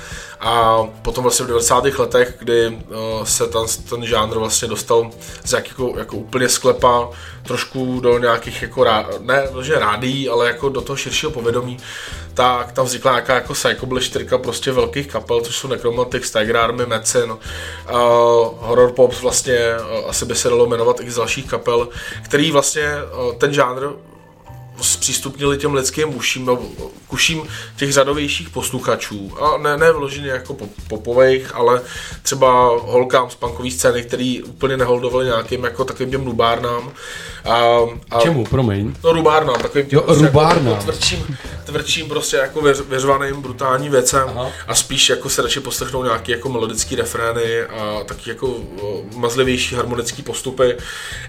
A potom vlastně v 90. letech, kdy uh, se ten, ten žánr vlastně dostal z jak, jako, úplně sklepa trošku do nějakých jako rá, ne že rádií, ale jako do toho širšího povědomí, tak tam vznikla nějaká jako psychobilly čtyřka prostě velkých kapel, což jsou Necromantics, Tiger Army, Medicine, uh, Horror Pops vlastně, uh, asi by se dalo jmenovat i z dalších kapel, který vlastně uh, ten žánr zpřístupnili těm lidským uším, kuším těch řadovějších posluchačů. A ne, ne vloženě jako pop, popových, ale třeba holkám z punkové scény, který úplně neholdovali nějakým jako takovým těm rubárnám. A, a, Čemu, promiň? No rubárnám, takovým Jo, prostě rubárnám. Jako, tvrdším, tvrdším prostě jako věř, věřvaným brutálním věcem Aha. a spíš jako se radši poslechnou nějaký jako melodický refrény a taky jako mazlivější harmonický postupy.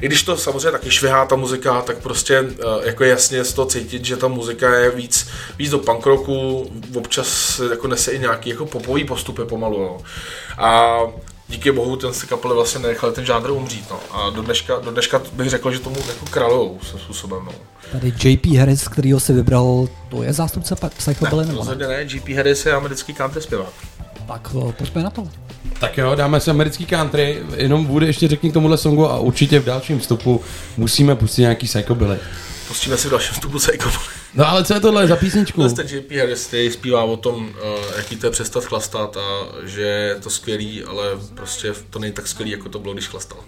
I když to samozřejmě taky švihá ta muzika, tak prostě eh, jako je jasně z toho cítit, že ta muzika je víc, víc do punk rocku, občas jako nese i nějaký jako popový postupy pomalu. No. A díky bohu ten si kapely vlastně nenechali ten žánr umřít. No. A do dneška, do dneška bych řekl, že tomu jako králujou svým způsobem. No. Tady JP Harris, kterýho si vybral, to je zástupce Psychobilly nebo ne? Rozhodně ne, GP Harris je americký country zpěvák. Tak o, pojďme na to. Tak jo, dáme si americký country, jenom bude ještě řekni k tomuhle songu a určitě v dalším vstupu musíme pustit nějaký psychobilly. Pustíme si v dalším vstupu Psycho. No ale co je tohle za písničku? Ten JP Harris, který zpívá o tom, uh, jaký to je přestat chlastat a že je to skvělý, ale prostě to není tak skvělý, jako to bylo, když chlastal.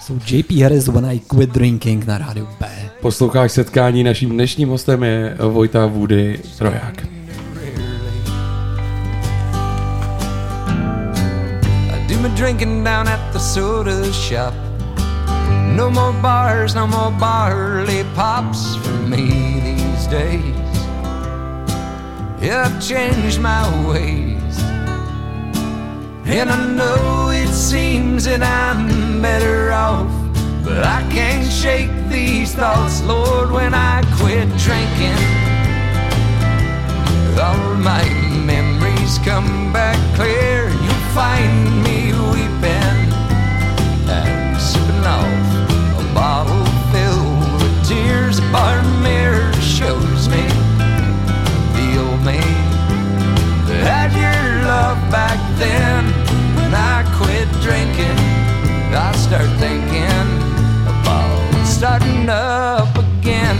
jsou JP Harris When I Quit Drinking na rádiu B. Posloucháš setkání, naším dnešním hostem je Vojta Woody my drinking down at the soda shop. No more bars, no more barley pops days. Yeah, I've changed my ways. And I know it seems that I'm better off. But I can't shake these thoughts, Lord, when I quit drinking. All my memories come back clear. You'll find me me the old me had your love back then. When I quit drinking, I start thinking about starting up again.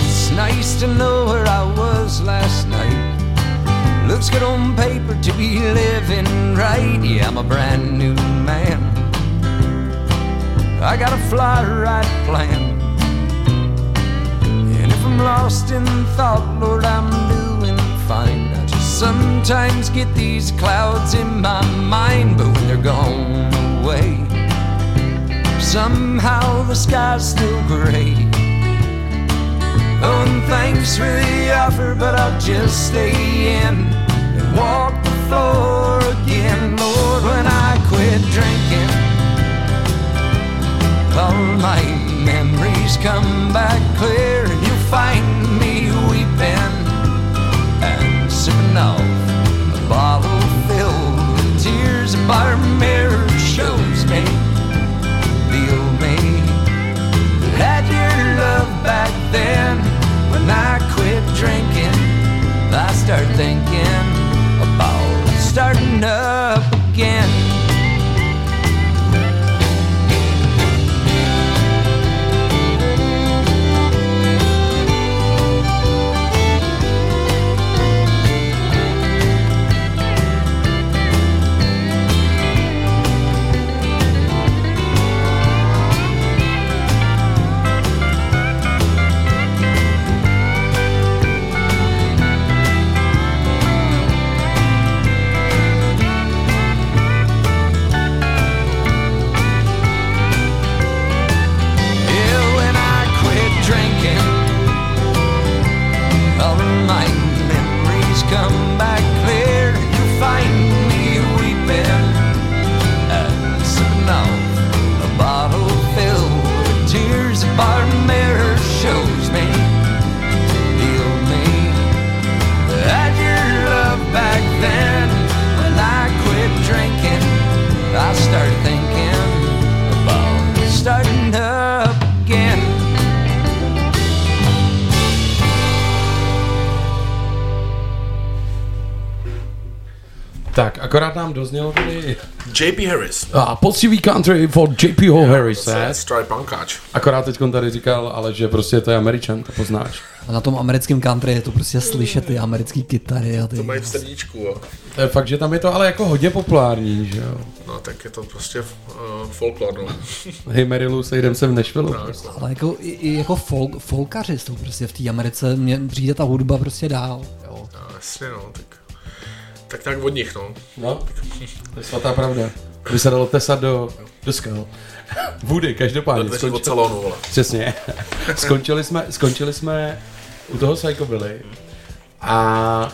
It's nice to know where I was last Looks good on paper to be living right. Yeah, I'm a brand new man. I got a fly right plan. And if I'm lost in thought, Lord, I'm doing fine. I just sometimes get these clouds in my mind, but when they're gone away, somehow the sky's still gray. Oh, and thanks for the offer, but I'll just stay in walk the floor again. Lord, when I quit drinking, all my memories come back clear, and you'll find me weeping and sipping off a bottle filled with tears. A bar mirror shows me the old me had your love back then. When I quit drinking, I start thinking starting up again. Akorát nám doznělo tady JP Harris. a poctivý country for JP Ho Harris. eh? Pankáč. Akorát teď tady říkal, ale že prostě to je Američan, to poznáš. A na tom americkém country je to prostě slyšet ty americké kytary a ty... To mají v srdíčku, jo. To je fakt, že tam je to ale jako hodně populární, že jo. No, tak je to prostě uh, folklor, no. Hej Marilu, sejdem se v Nashville. Ale jako, i, i jako folk, folkaři jsou prostě v té Americe, mně přijde ta hudba prostě dál. Jo. No, jasně, no, tak, tak tak od nich, no. No, to je svatá pravda. By se dalo tesat do, do skal. Woody, každopádně. Do od salonu, vole. Přesně. skončili, jsme, skončili jsme u toho Psychobilly. A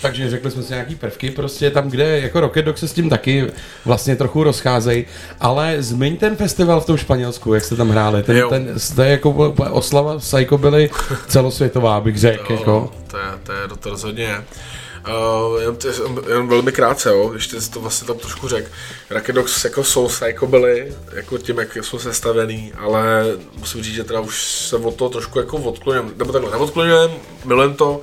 takže řekli jsme si nějaký prvky, prostě tam, kde jako Rocket Dog se s tím taky vlastně trochu rozcházejí, ale zmiň ten festival v tom Španělsku, jak jste tam hráli, ten, Jo. ten, to je jako oslava Psychobilly celosvětová, bych řekl, jako. To je, to je, to rozhodně je. Uh, jenom, t- jenom, velmi krátce, jo, ještě to vlastně tam trošku řekl. Rocket Dogs jako jsou psychobilly, jako tím, jak jsou sestavený, ale musím říct, že teda už se od toho trošku jako odkloním, nebo takhle neodkloním, milujem to,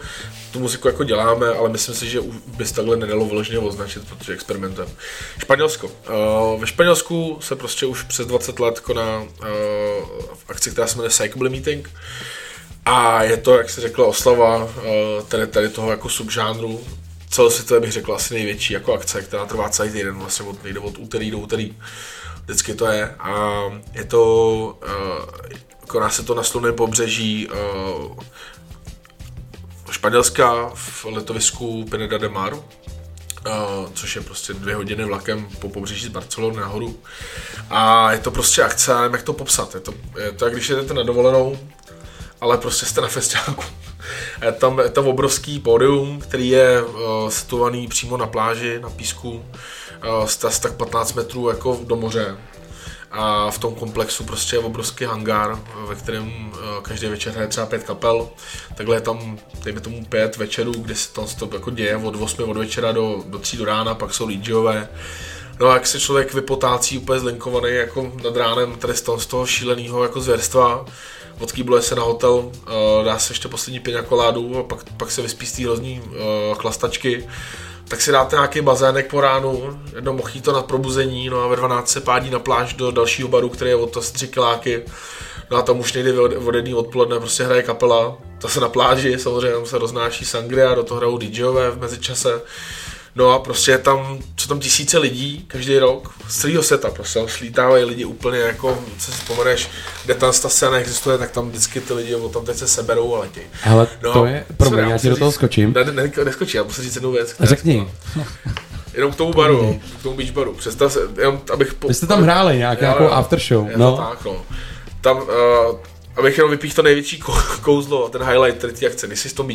tu muziku jako děláme, ale myslím si, že by se takhle nedalo vyloženě označit, protože experimentujeme. Španělsko. Uh, ve Španělsku se prostě už přes 20 let koná uh, akci, která se jmenuje Psychobilly Meeting. A je to, jak se řekla, oslava uh, tady, tady toho jako subžánru. Celosvětově bych řekl asi největší jako akce, která trvá celý týden, vlastně od, nejde od úterý do úterý. Vždycky to je. A je to, uh, koná se to na slovném pobřeží uh, Španělska v letovisku Pineda de Mar, což je prostě dvě hodiny vlakem po pobřeží z Barcelony nahoru. A je to prostě akce, nevím jak to popsat. Je to, je to jak když jdete na dovolenou, ale prostě jste na festiáku. Je tam, je tam obrovský pódium, který je uh, situovaný přímo na pláži, na písku, uh, z tak 15 metrů jako do moře. A v tom komplexu prostě je obrovský hangár, ve kterém uh, každý večer hraje třeba pět kapel. Takhle je tam, dejme tomu, pět večerů, kde se tam to jako děje od 8 od večera do, do 3 do rána, pak jsou DJové. No a jak se člověk vypotácí úplně zlinkovaný jako nad ránem tady z toho šíleného jako zvěrstva, odkýbluje se na hotel, uh, dá se ještě poslední piňakoládu a pak, pak se vyspí z té hrozný uh, chlastačky, tak si dáte nějaký bazének po ránu, jedno mochito na probuzení, no a ve 12 se pádí na pláž do dalšího baru, který je od to 3 kiláky. No a tam už někdy od, jedný odpoledne prostě hraje kapela, to se na pláži, samozřejmě tam se roznáší sangria, do toho hrajou DJové v mezičase. No a prostě je tam, co tam tisíce lidí každý rok z celého seta, prostě slítávají lidi úplně jako, co si vzpomeneš, kde tam ta scéna existuje, tak tam vždycky ty lidi tam teď se seberou a letí. Hele, No, to je, promiň, já ti do toho skočím. Ne, ne, ne, neskočí, já musím říct jednu věc. která- Řekni. Jenom k tomu baru, jo, k tomu beach baru. Představ se, jenom abych... Po, Vy jste tam hráli nějak, nějakou after show, no. tak, no. Tam, uh, abych jenom vypíchl to největší kou- kouzlo, ten highlight tady té akce, když jsi v tom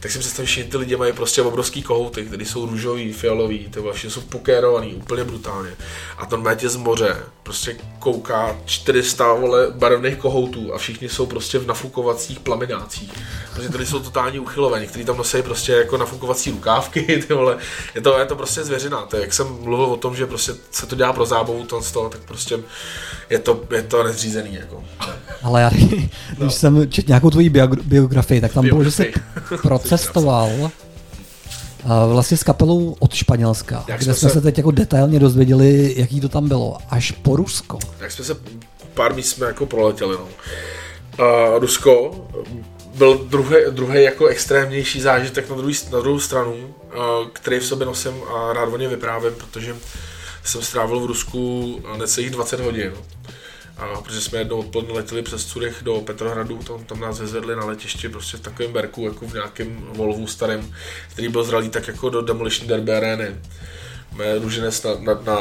tak si představíš, že ty lidi mají prostě obrovský kohouty, které jsou růžový, fialový, ty vlastně jsou pokérovaný, úplně brutálně. A tam tě z moře prostě kouká 400 vole, barevných kohoutů a všichni jsou prostě v nafukovacích plaminácích. Protože tady jsou totálně uchylovaní, kteří tam nosí prostě jako nafukovací rukávky, ty vole. Je to, je to prostě zvěřina. To je, jak jsem mluvil o tom, že prostě se to dělá pro zábavu, to toho, tak prostě je to, je to nezřízený. Jako. Ale já, když No. jsem četl nějakou tvoji bio- biografii, tak tam bylo, že jsi procestoval vlastně s kapelou od Španělska, Jak kde jsme se- se teď jako detailně dozvěděli, jaký to tam bylo, až po Rusko. Tak jsme se pár míst jsme jako proletěli. No. A Rusko byl druhý, druhý jako extrémnější zážitek na, druhý, na druhou stranu, který v sobě nosím a rád o něm vyprávím, protože jsem strávil v Rusku necelých 20 hodin. A protože jsme jednou odpoledne letěli přes Curych do Petrohradu, tam, tam nás vyzvedli na letišti prostě v takovém berku, jako v nějakém Volvu starém, který byl zralý tak jako do Demolition Derby arény. Mé růženec na, na, na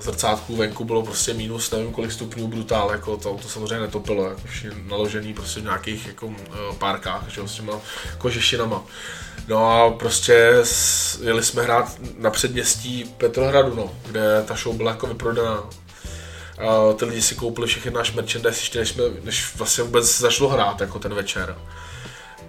zrcátku venku bylo prostě minus nevím kolik stupňů brutál, jako to, to samozřejmě netopilo, jako naložený prostě v nějakých jako uh, párkách, že s těma kožešinama. No a prostě jeli jsme hrát na předměstí Petrohradu, no, kde ta show byla jako vyprodaná. A ty lidi si koupili všechny náš merchandise ještě než, jsme, než vlastně vůbec začalo hrát jako ten večer.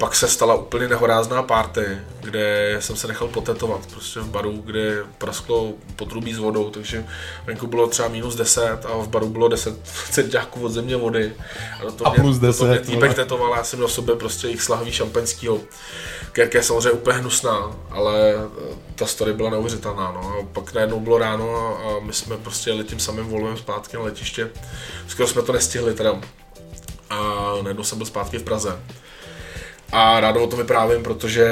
Pak se stala úplně nehorázná party, kde jsem se nechal potetovat prostě v baru, kde prasklo potrubí s vodou, takže venku bylo třeba minus 10 a v baru bylo 10 centiáků od země vody. A, do toho A mě- plus do toho mě 10, týpek tetoval, já jsem měl v sobě prostě jich slahví šampaňského, jak je samozřejmě úplně hnusná, ale eh, ta story byla neuvěřitelná. No. A pak najednou bylo ráno a, a my jsme prostě jeli tím samým volem zpátky na letiště. Skoro jsme to nestihli teda. A najednou jsem byl zpátky v Praze. A rád o tom vyprávím, protože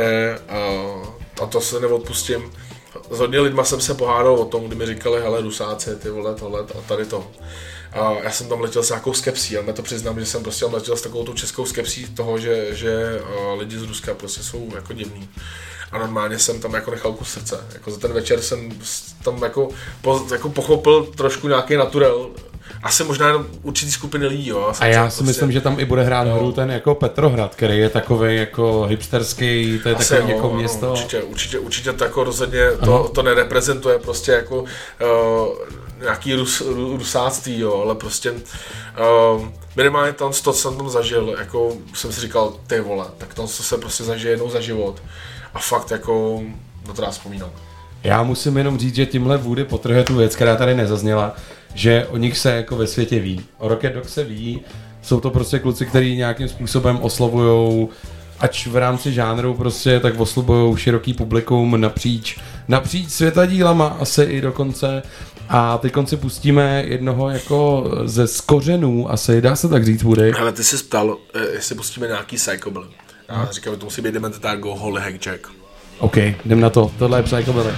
uh, a to se neodpustím. S hodně lidma jsem se pohádal o tom, kdy mi říkali, hele, Rusáci, ty vole, tohle a tady to. A já jsem tam letěl s nějakou skepsí, ale to přiznám, že jsem prostě letěl s takovou tou českou skepsí toho, že, že uh, lidi z Ruska prostě jsou jako divní. A normálně jsem tam jako nechal kus srdce. Jako za ten večer jsem tam jako, po, jako pochopil trošku nějaký naturel asi možná jenom určitý skupiny lidí, jo. A já si prostě. myslím, že tam i bude hrát no. hru ten jako Petrohrad, který je takový jako hipsterský, to je asi takový jo, jako no, město. No, určitě, určitě, určitě to jako rozhodně to, to nereprezentuje prostě jako uh, nějaký rus, rusáctví, jo, ale prostě uh, minimálně tam to, co jsem tam zažil, jako jsem si říkal, ty vole, tak to, co se prostě zažije jednou za život a fakt jako no na to rád vzpomínat. Já musím jenom říct, že tímhle vůdy potrhuje tu věc, která tady nezazněla že o nich se jako ve světě ví. O Rocket Dog se ví, jsou to prostě kluci, kteří nějakým způsobem oslovují, ač v rámci žánru prostě, tak oslovují široký publikum napříč, napříč světadílama asi i dokonce. A teď konci pustíme jednoho jako ze skořenů, asi dá se tak říct, bude. Ale ty jsi ptal, eh, jestli pustíme nějaký psychobil. A říkám, to musí být Dementor Go jako Holy Hackjack. OK, jdem na to. Tohle je psychobil.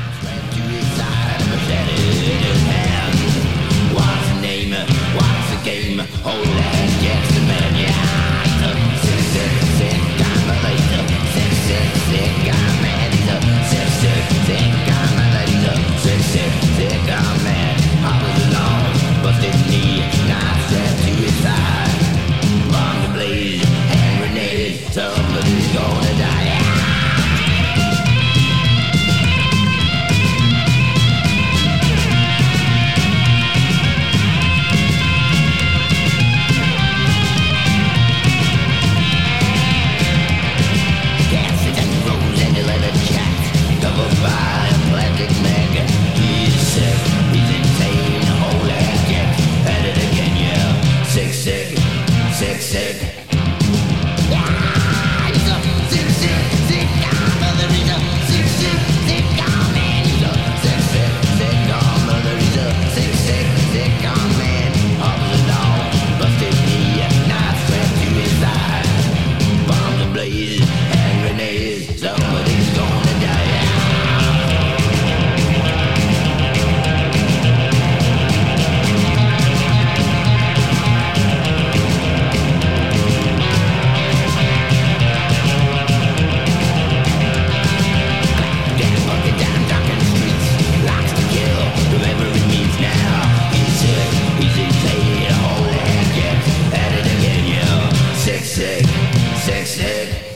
Sick, sick.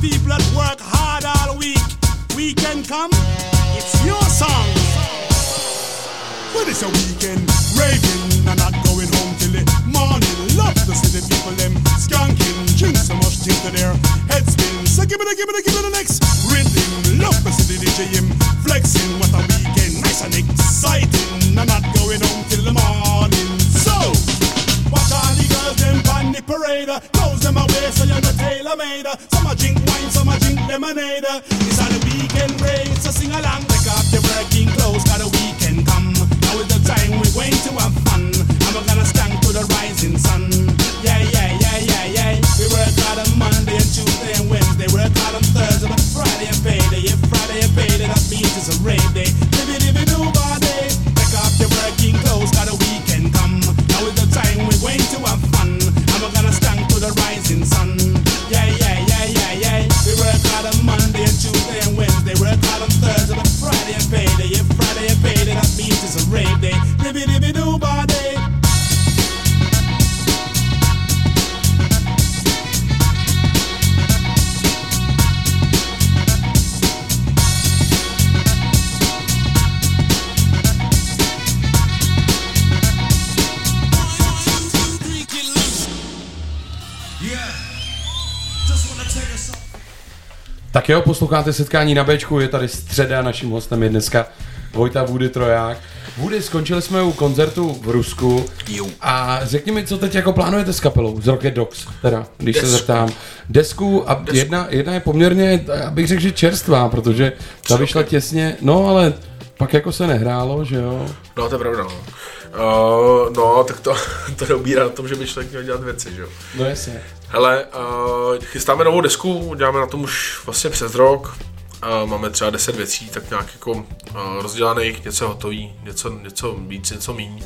People that work hard all week. Weekend come, it's your song. But it's a weekend, raving and not going home till the morning. Love to see the people them skanking, drink so much till to their head spin. So give it a, give it a, give it a next rhythm. Love to see the DJ him flexing. What a weekend, nice and exciting, and not going home till the morning. So. Watch all the girls them on the parade Clothes away so you're not tailor-made. Some a drink wine, some a drink lemonade jo, posloucháte setkání na Bčku, je tady středa, naším hostem je dneska Vojta Woody Troják. Woody, skončili jsme u koncertu v Rusku a řekni mi, co teď jako plánujete s kapelou, z Rocket Dogs, teda, když se Desku. zeptám. Desku a jedna, jedna je poměrně, abych řekl, že čerstvá, protože ta vyšla těsně, no ale pak jako se nehrálo, že jo? No, to je pravda. No, uh, no tak to, to neubírá na tom, že by člověk měl dělat věci, že jo. No jasně. Hele, uh, chystáme novou desku, děláme na tom už vlastně přes rok. Uh, máme třeba 10 věcí, tak nějak jako uh, rozdělaných, něco hotový, něco, něco víc, něco míň.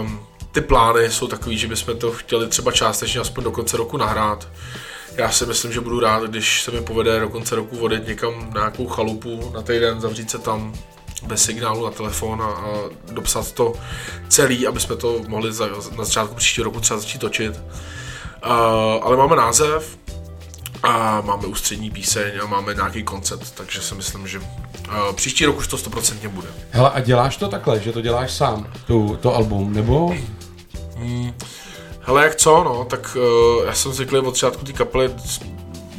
Um, ty plány jsou takový, že bychom to chtěli třeba částečně aspoň do konce roku nahrát. Já si myslím, že budu rád, když se mi povede do konce roku vodit někam na nějakou chalupu na týden, zavřít se tam bez signálu na telefon a, a dopsat to celý, aby jsme to mohli za, na začátku příštího roku třeba začít točit. Uh, ale máme název a máme ústřední píseň a máme nějaký koncept, takže si myslím, že uh, příští rok už to stoprocentně bude. Hele, a děláš to takhle, že to děláš sám, tu, to album, nebo? Hele, jak co, no, tak uh, já jsem zvyklý od začátku té kapely,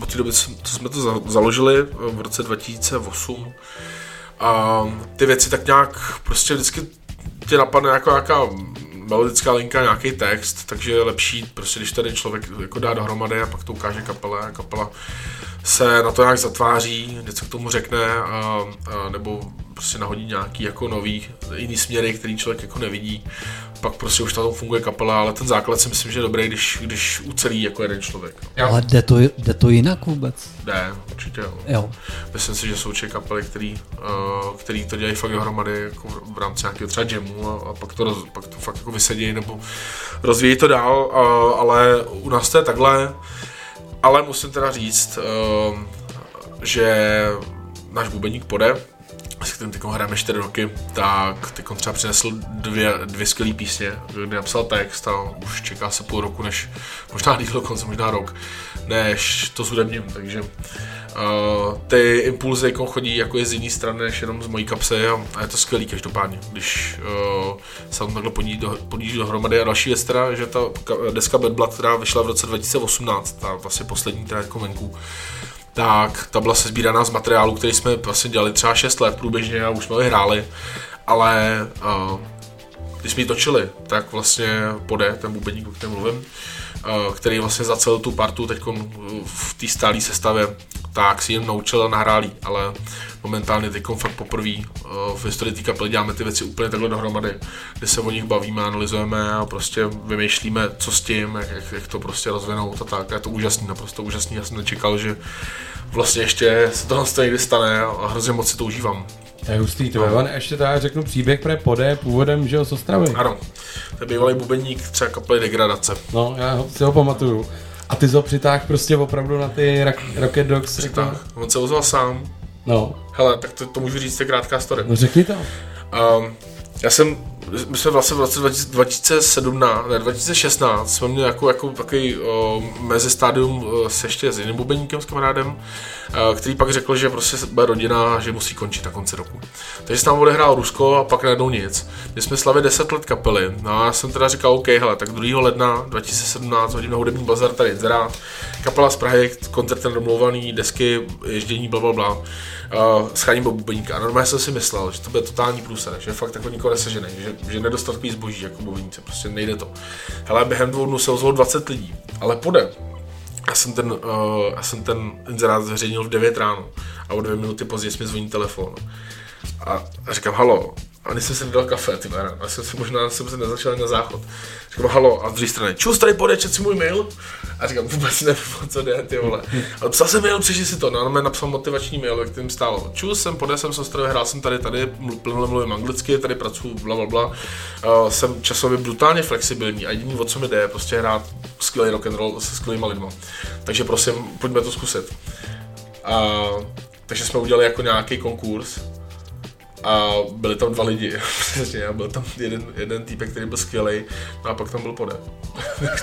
od té doby, co jsme to za, založili eh, v roce 2008, a ty věci tak nějak prostě vždycky tě napadne jako nějaká melodická linka, nějaký text, takže je lepší, prostě když tady člověk jako dá dohromady a pak to ukáže kapele a kapela se na to nějak zatváří, něco k tomu řekne a, a nebo prostě nahodí nějaký jako nový, jiný směry, který člověk jako nevidí. Pak prostě už tam funguje kapela, ale ten základ si myslím, že je dobrý, když, když ucelí jako jeden člověk. No. Ale jde to, jde to jinak vůbec? Jde, určitě jo. Jo. Myslím si, že jsou určitě kapely, který, uh, který to dělají fakt dohromady jako v rámci nějakého třeba jamu a, a pak, to roz, pak to fakt jako vysedí nebo rozvíjí to dál, uh, ale u nás to je takhle. Ale musím teda říct, uh, že náš bubeník pode, s kterým teď hrajeme 4 roky, tak teď třeba přinesl dvě, dvě skvělé písně, kdy napsal text a už čeká se půl roku, než možná díl dokonce, možná rok, než to zhudebním, takže uh, ty impulzy jako chodí jako je z jiné strany, než jenom z mojí kapsy a, a je to skvělý každopádně, když uh, se tam takhle podíjí, do, dohromady. A další věc teda, že ta ka- deska Bad Blood, která vyšla v roce 2018, ta vlastně poslední teda jako venku, tak ta byla sezbíraná z materiálu, který jsme vlastně dělali třeba 6 let průběžně a už jsme ho hráli, ale uh, když jsme ji točili, tak vlastně pode ten bubeník, o kterém mluvím, který vlastně za celou tu partu teď v té stálé sestavě, tak si jen naučil a nahrál jí, ale momentálně teď fakt poprvé uh, v historii té kapely děláme ty věci úplně takhle dohromady, kde se o nich bavíme, analyzujeme a prostě vymýšlíme, co s tím, jak, jak, to prostě rozvinout a tak. A je to úžasný, naprosto úžasný. Já jsem nečekal, že vlastně ještě se to někdy stane a hrozně moc si to užívám. To je hustý, to no. ještě teda řeknu příběh, pre pode původem, že jo, z Ostravy. Ano, to je bývalý bubeník třeba kapely Degradace. No, já ho, si ho pamatuju. A ty jsi ho přitáhl prostě opravdu na ty rak, Rocket Dogs? Přitáhl. Jako... On se ozval sám. No. Hele, tak to, to můžu říct, to je krátká story. No řekni to. Um, já jsem my jsme vlastně v roce 20- 2017, ne, 2016 jsme měli jako, jako takový o, mezistádium o, se ještě s jiným bubeníkem, s kamarádem, o, který pak řekl, že prostě bude rodina, že musí končit na konci roku. Takže se tam odehrál Rusko a pak najednou nic. My jsme slavili 10 let kapely, no a já jsem teda říkal, OK, hele, tak 2. ledna 2017 hodím na hudební bazar tady Inzerát, kapela z Prahy, koncert domluvaný, desky, ježdění, bla, bla, bla. Uh, scháním bubeníka. A normálně jsem si myslel, že to bude totální průser, že fakt jako nikoho nesežený, že, že nedostat takový zboží jako bubeníci, prostě nejde to. Hele, během dvou dnů se ozvalo 20 lidí, ale půjde. Já jsem ten, uh, já jsem ten inzerát zveřejnil v 9 ráno a o dvě minuty později mi zvoní telefon. A, a říkám, halo, a než jsem si nedal kafe, ty ráno, a jsem si možná jsem se nezačal na záchod. Říkám, halo, a z druhé strany, čus, tady pojde, čet si můj mail. A říkám, vůbec nevím, co jde, ty vole. A psal jsem mail, přečti si to, no, mi napsal motivační mail, ve kterém stálo. Čus, jsem pode, jsem z Ostravy, hrál jsem tady, tady, plynule mluvím anglicky, tady pracuji, bla, bla, bla. Uh, jsem časově brutálně flexibilní a jediný, o co mi jde, je prostě hrát skvělý rock and roll se skvělýma lidma. Takže prosím, pojďme to zkusit. A, takže jsme udělali jako nějaký konkurs, a byli tam dva lidi, přesně, a byl tam jeden, jeden týpek, který byl skvělý, no a pak tam byl pode.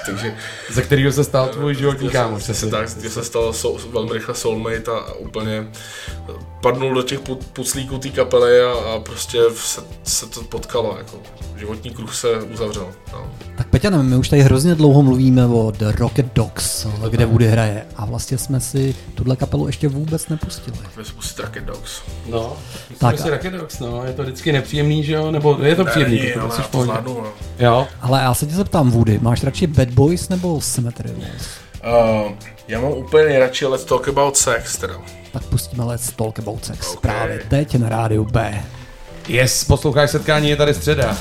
Takže Ze kterého se stal tvůj životní kámoš. se, tak, že se stal sou, velmi rychle soulmate a, a úplně padnul do těch pu- puclíků té kapely a, a prostě se, se, to potkalo, jako životní kruh se uzavřel. No. Tak Peťane, my už tady hrozně dlouho mluvíme o The Rocket Dogs, kde Woody hraje. A vlastně jsme si tuhle kapelu ještě vůbec nepustili. My jsme pustit Rocket Dogs. No, Tak si Rocket Dogs, no, je to vždycky nepříjemný, že jo, nebo je to příjemný, Ne, ale jsi já v to pohodě. no. Jo, Ale já se tě zeptám, Woody, máš radši Bad Boys nebo Cemetery Walls? Uh, já mám úplně nejradši Let's Talk About Sex, teda. Tak pustíme Let's Talk About Sex Ok. právě teď na rádiu B. yes, posloucháš setkání, je tady středa.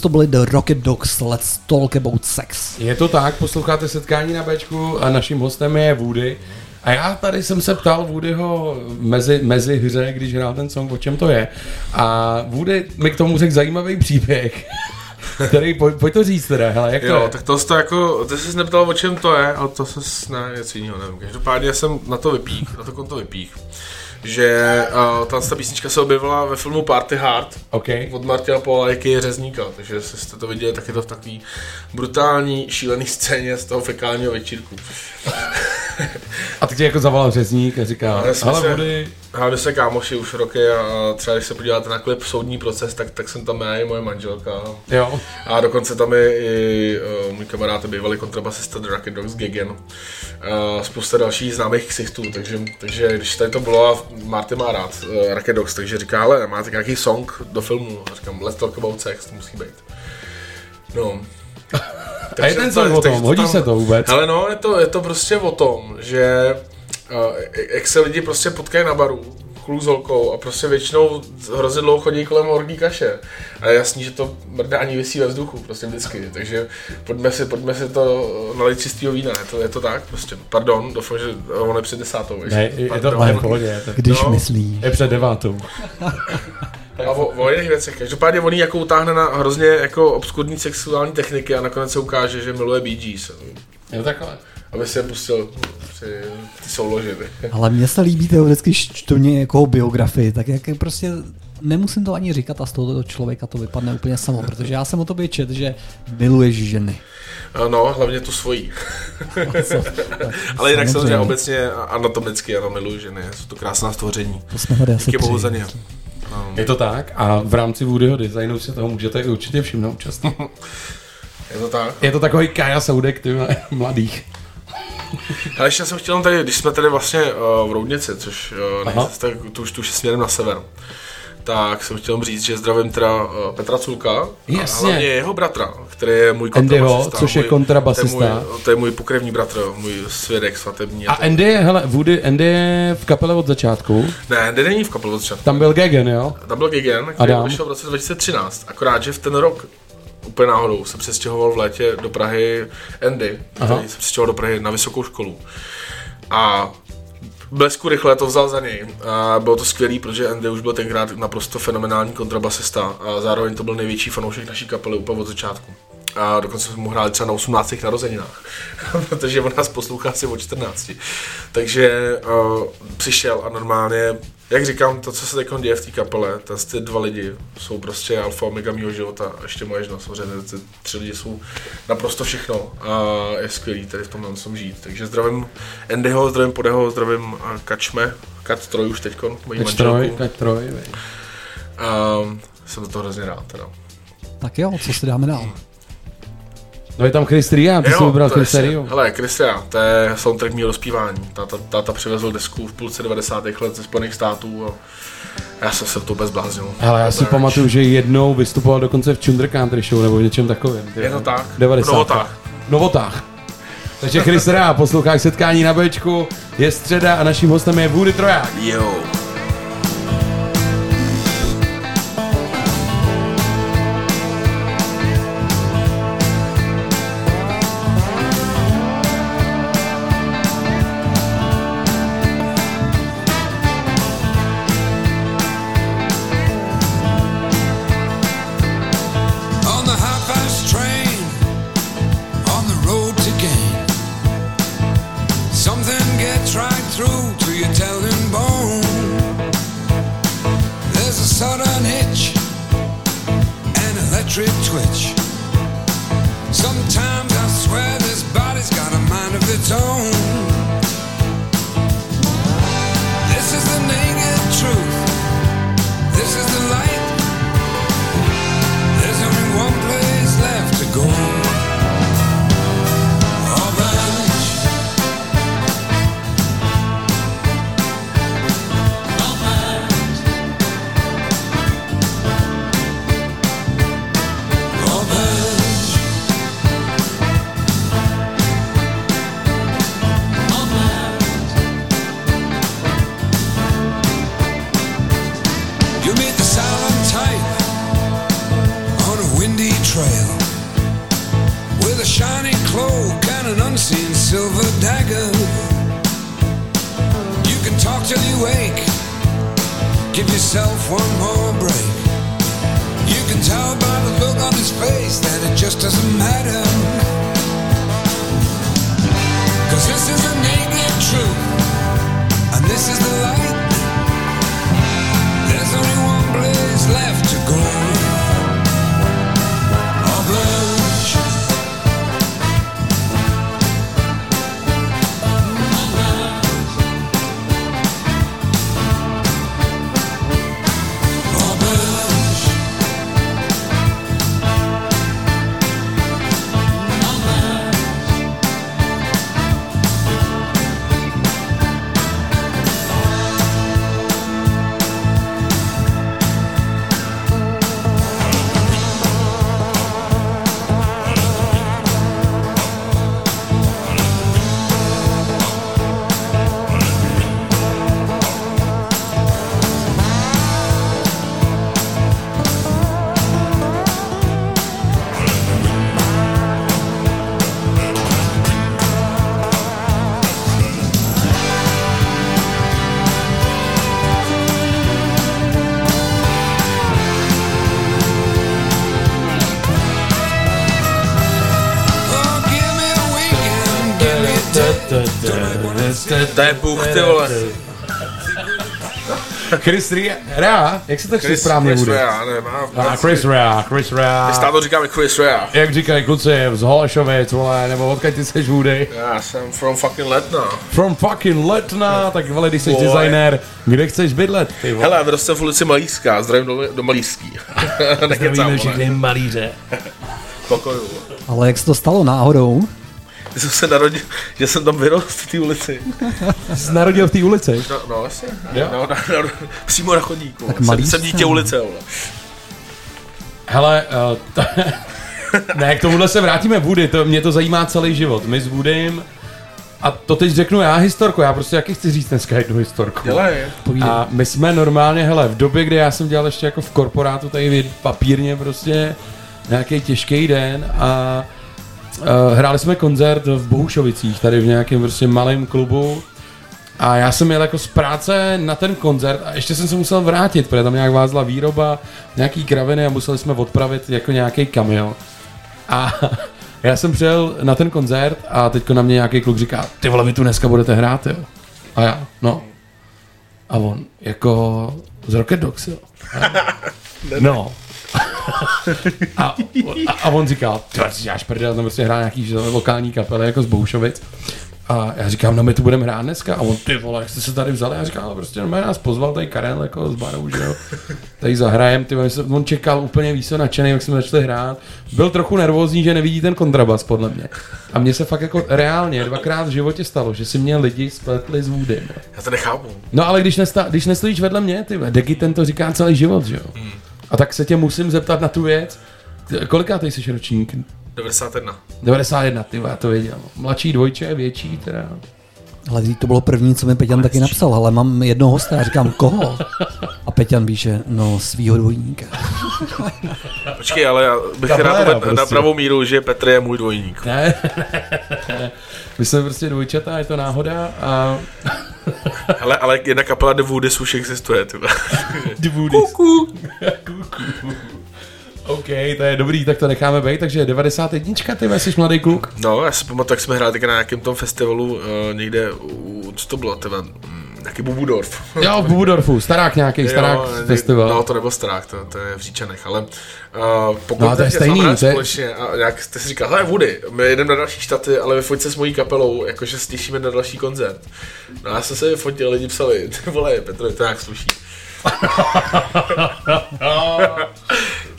To byly The Rocket Dogs, Let's Talk About Sex. Je to tak, posloucháte setkání na Bčku a naším hostem je Woody. A já tady jsem se ptal Woodyho mezi, mezi hře, když hrál ten song, o čem to je. A Woody mi k tomu řekl zajímavý příběh, který, poj, pojď to říct teda, hele, jak to Jo, je? tak to, to jako, ty jsi neptal, o čem to je, ale to se ne, něco jiného, nevím. Každopádně jsem na to vypích, na to konto vypích, že uh, ta, písnička se objevila ve filmu Party Hard Okay. od Martina Polajky Řezníka, takže jestli jste to viděli, tak je to v takový brutální, šílený scéně z toho fekálního večírku. A tě jako zavolal řezník a říká, Ale jsme hele se- se kámoši už roky a třeba když se podíváte na klip Soudní proces, tak, tak jsem tam já i moje manželka. jo, A dokonce tam je i uh, můj kamarád, bývalý kontrabasista The Rocket Dogs Gigan. Uh, spousta dalších známých ksichtů, takže, takže když tady to bylo a Marty má rád uh, Rocket Dogs, takže říká, ale máte nějaký song do filmu? A říkám, let's talk about sex, to musí být. No. A je ten song o tom, hodí se to vůbec? Ale no, je to, je to prostě o tom, že uh, jak se lidi prostě potkají na baru, kluk s holkou a prostě většinou hrozně dlouho chodí kolem horký kaše. A je jasný, že to mrdání visí ve vzduchu, prostě vždycky. Takže pojďme si, pojďme si to nalít čistýho vína, je to, je to tak prostě. Pardon, doufám, že on je před desátou. ještě. Ne, je to Pardon. ale v pohodě, je to- Když No. myslí. je před devátou. A o, o jiných věcech. Každopádně on jako utáhne na hrozně jako obskurní sexuální techniky a nakonec se ukáže, že miluje Bee Gees. Jo, takhle. Aby se je pustil ty souloži. Ale mně se líbí teoreticky, když čtu někoho biografii, tak jak je prostě nemusím to ani říkat a z tohoto člověka to vypadne úplně samo, protože já jsem o tobě čet, že miluješ ženy. No, hlavně tu svojí. Ale jinak samozřejmě obecně anatomicky, ano, miluji ženy, jsou to krásná stvoření. To jsme tady asi bohu tři. za ně. No, Je to tak a v rámci Woodyho designu si toho můžete určitě všimnout často. je to tak. Je to takový Kaja Soudek, ty mladých. Ale ještě jsem chtěl tady, když jsme tady vlastně uh, v Roudnici, což uh, Aha. nejste, tak tu už tu už je směrem na sever, tak jsem chtěl říct, že zdravím teda uh, Petra Culka Jasně. a hlavně jeho bratra, který je můj Andyho, kontrabasista. což je můj- kontrabasista. To je, můj, to je můj pokrevní bratr, můj svědek svatební. A Andy je, hele, Woody, Andy je v kapele od začátku. Ne, Andy není v kapelu od začátku. Tam byl Gegen, jo? Tam byl Gigan, který Adam. vyšel v roce 2013, akorát, že v ten rok úplně náhodou se přestěhoval v létě do Prahy Andy, Aha. který se přestěhoval do Prahy na vysokou školu. A blesku rychle to vzal za něj. A bylo to skvělý, protože Andy už byl tenkrát naprosto fenomenální kontrabasista a zároveň to byl největší fanoušek naší kapely úplně od začátku. A dokonce jsme mu hráli třeba na 18. narozeninách, protože on nás poslouchá asi o 14. Takže uh, přišel a normálně, jak říkám, to, co se teď děje v té kapele, ta, ty dva lidi jsou prostě alfa omega mýho života a ještě moje žena, samozřejmě ty tři lidi jsou naprosto všechno a je skvělý tady v tomhle tom žít. Takže zdravím Andyho, zdravím Podeho, zdravím a Kačme, Kat Troj už teďkon, mojí Kač troj, kač troj. A jsem za to hrozně rád teda. Tak jo, co si dáme dál? No je tam Chris Ria, ty jsi vybral to Chris Ria. Hele, Christian, to je soundtrack mého rozpívání. Táta, táta přivezl desku v půlce 90. let ze Spojených států a já jsem se to bez bláznil. Hele, já si pamatuju, že jednou vystupoval dokonce v Chunder Country Show nebo v něčem takovém. ty Je jo. to tak? 90. V Novotách. Novotách. Takže Chris Ria, posloucháš setkání na Bčku, je středa a naším hostem je Woody Troják. Jo. To je Bůh, ty vole. Chris Rea, Rea, jak se to chce správně Chris bude? Rea, nevím. A Chris Rea, Chris Rea. Stále říkáme Chris Rea. Jak říkají kluci, z Holešovic, vole, nebo odkud ty seš Woody? Já jsem from fucking Letna. From fucking Letna, tak vole, když jsi Vole. designér, kde chceš bydlet? Ty vole? Hele, já vyrostl v ulici Malířská, zdravím do, do Malířský. Zdravíme všechny malíře. Pokoju. Ale jak se to stalo náhodou? Ty jsem se narodil, že jsem tam vyrostl v té ulici. Jsi narodil v té ulici? No, no jasně. Jo? No, na, na, přímo na chodníku. Tak jsem, Malířská. jsem dítě ulice, vole. Hele, uh, t- ne, k tomuhle se vrátíme Woody, to, mě to zajímá celý život. My s Woodym, a to teď řeknu já historku, já prostě jaký chci říct dneska jednu historku. Dělej. A my jsme normálně, hele, v době, kdy já jsem dělal ještě jako v korporátu tady v papírně prostě nějaký těžký den a hráli jsme koncert v Bohušovicích, tady v nějakém prostě malém klubu a já jsem jel jako z práce na ten koncert a ještě jsem se musel vrátit, protože tam nějak vázla výroba, nějaký kraviny a museli jsme odpravit jako nějaký kamion. A já jsem přijel na ten koncert a teďko na mě nějaký kluk říká, ty vole, vy tu dneska budete hrát, jo? A já, no. A on, jako z Rocket Dogs, jo? No. A, a, a on říkal, ty si děláš prdel, tam prostě hrá nějaký lokální kapely jako z Boušovic. A já říkám, no my tu budeme hrát dneska. A on, ty vole, jak jste se tady vzali? Já říkám, ale prostě normálně nás pozval tady Karel jako z baru, že jo. Tady zahrajem, ty on čekal úplně víc nadšený, jak jsme začali hrát. Byl trochu nervózní, že nevidí ten kontrabas, podle mě. A mně se fakt jako reálně dvakrát v životě stalo, že si mě lidi spletli s Woodym. Já to nechápu. No ale když, nesta, když nestojíš vedle mě, ty Deky ten to říká celý život, že jo. A tak se tě musím zeptat na tu věc. Ty- Kolikátej jsi ročník? 91. 91, ty já to věděl. Mladší dvojče, větší teda. Ale to bylo první, co mi Peťan taky napsal, ale mám jednoho hosta, já říkám, koho? A Peťan píše, no svýho dvojníka. Počkej, ale já bych rád na prostě. pravou míru, že Petr je můj dvojník. Ne, ne, my jsme prostě dvojčata, je to náhoda a... Ale, ale jedna kapela The Woodies už existuje, ty. The Woodies. Kuku. Kuku. OK, to je dobrý, tak to necháme být, takže 91, ty jsi mladý kluk. No, já si pamatuju, jak jsme hráli na nějakém tom festivalu uh, někde, u, co to bylo, mm, nějaký Bubudorf. Jo, v Bubudorfu, starák nějaký, starák Jo, festival. No, to nebyl starák, to, to je v Říčanech, ale uh, pokud No, to je stejný, to je- společně a nějak jste si říkal, hele Woody, my jedeme na další štaty, ale vyfoť se s mojí kapelou, jakože se těšíme na další koncert. No já jsem se vyfotil, lidi psali, ty vole, Petr, to nějak sluší.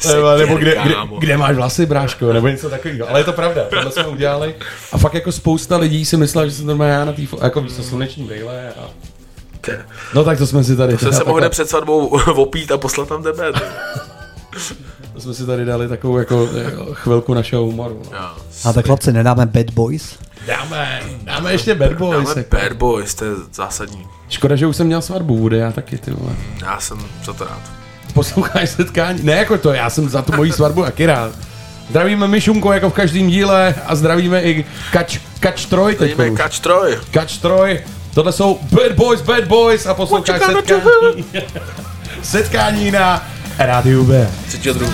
Nebo, nebo kde, kde, kde, máš vlasy, bráško, nebo něco takového. Ale je to pravda, tohle jsme udělali. A fakt jako spousta lidí si myslela, že jsem normálně já na té, jako víš, co, sluneční brýle. A... No tak to jsme si tady... To jsem se mohl takhle- před svatbou opít a poslat tam tebe. To jsme si tady dali takovou jako eh, chvilku našeho humoru. No. Jo. A tak chlapci, nedáme Bad Boys? Dáme, dáme ještě Bad Boys. Dáme jako. Bad Boys, to je zásadní. Škoda, že už jsem měl svatbu, Woody, já taky, ty vole. Já jsem za to rád. Posloucháš setkání? Ne jako to, já jsem za tu moji svatbu taky rád. Zdravíme Myšunko jako v každém díle a zdravíme i Kač, Kač Troj Zdravíme. Kač Troj. Kač Troj, Tohle jsou Bad Boys, Bad Boys a posloucháš setkání. setkání na Rádiu B. Třetího druhu.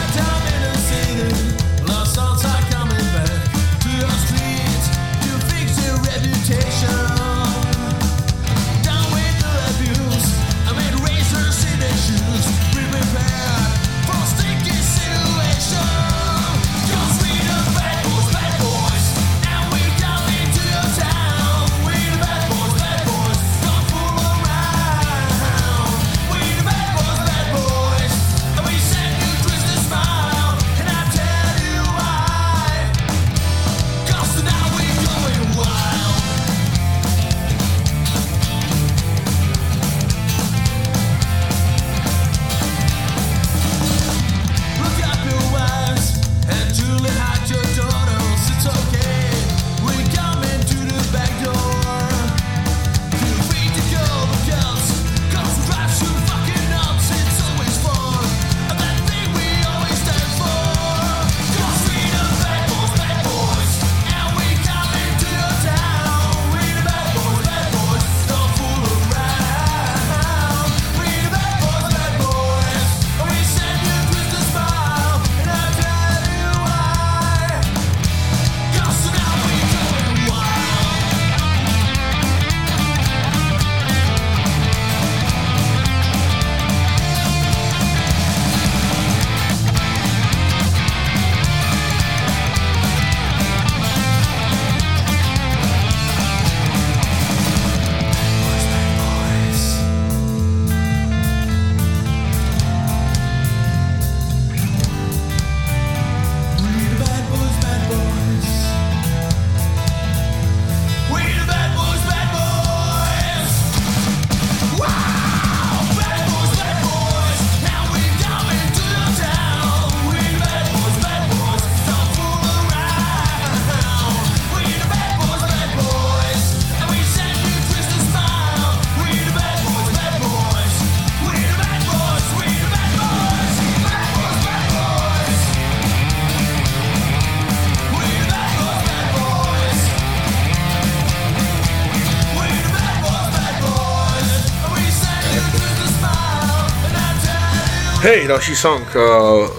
Hej, další song uh,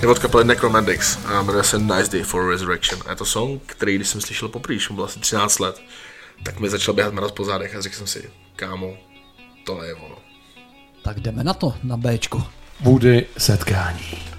je od kapely Necromantics a jmenuje se Nice Day for Resurrection. A je to song, který když jsem slyšel poprvé, když mu bylo asi 13 let, tak mi začal běhat mraz po zádech a řekl jsem si, kámo, tohle je ono. Tak jdeme na to, na Bčku. Woody setkání.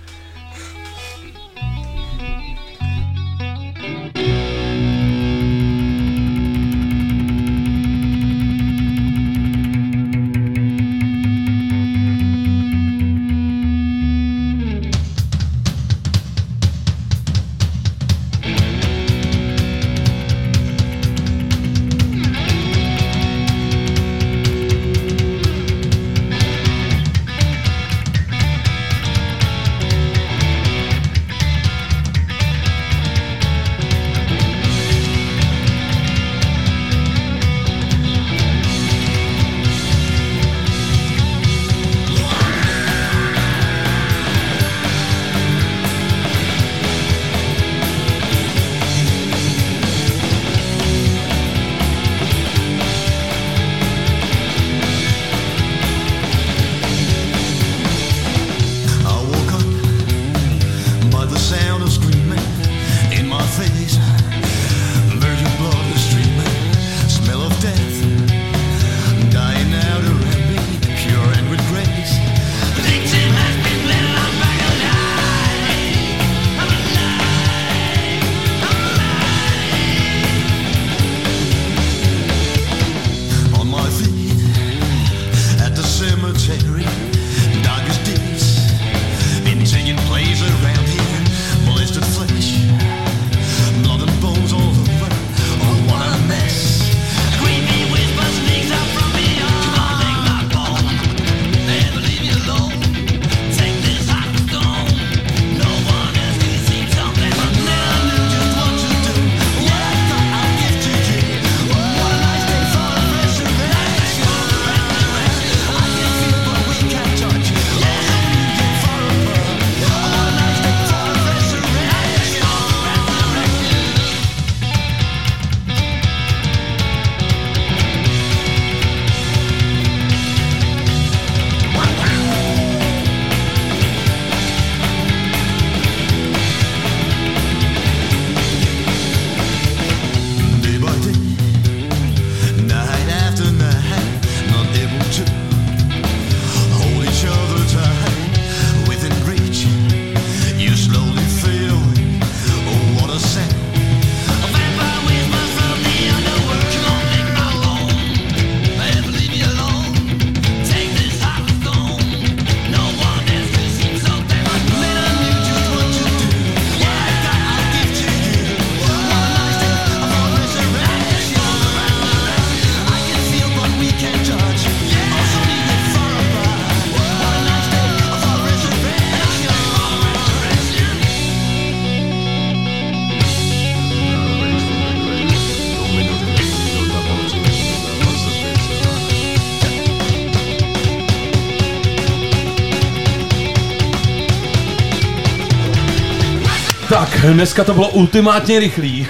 Dneska to bylo ultimátně rychlý.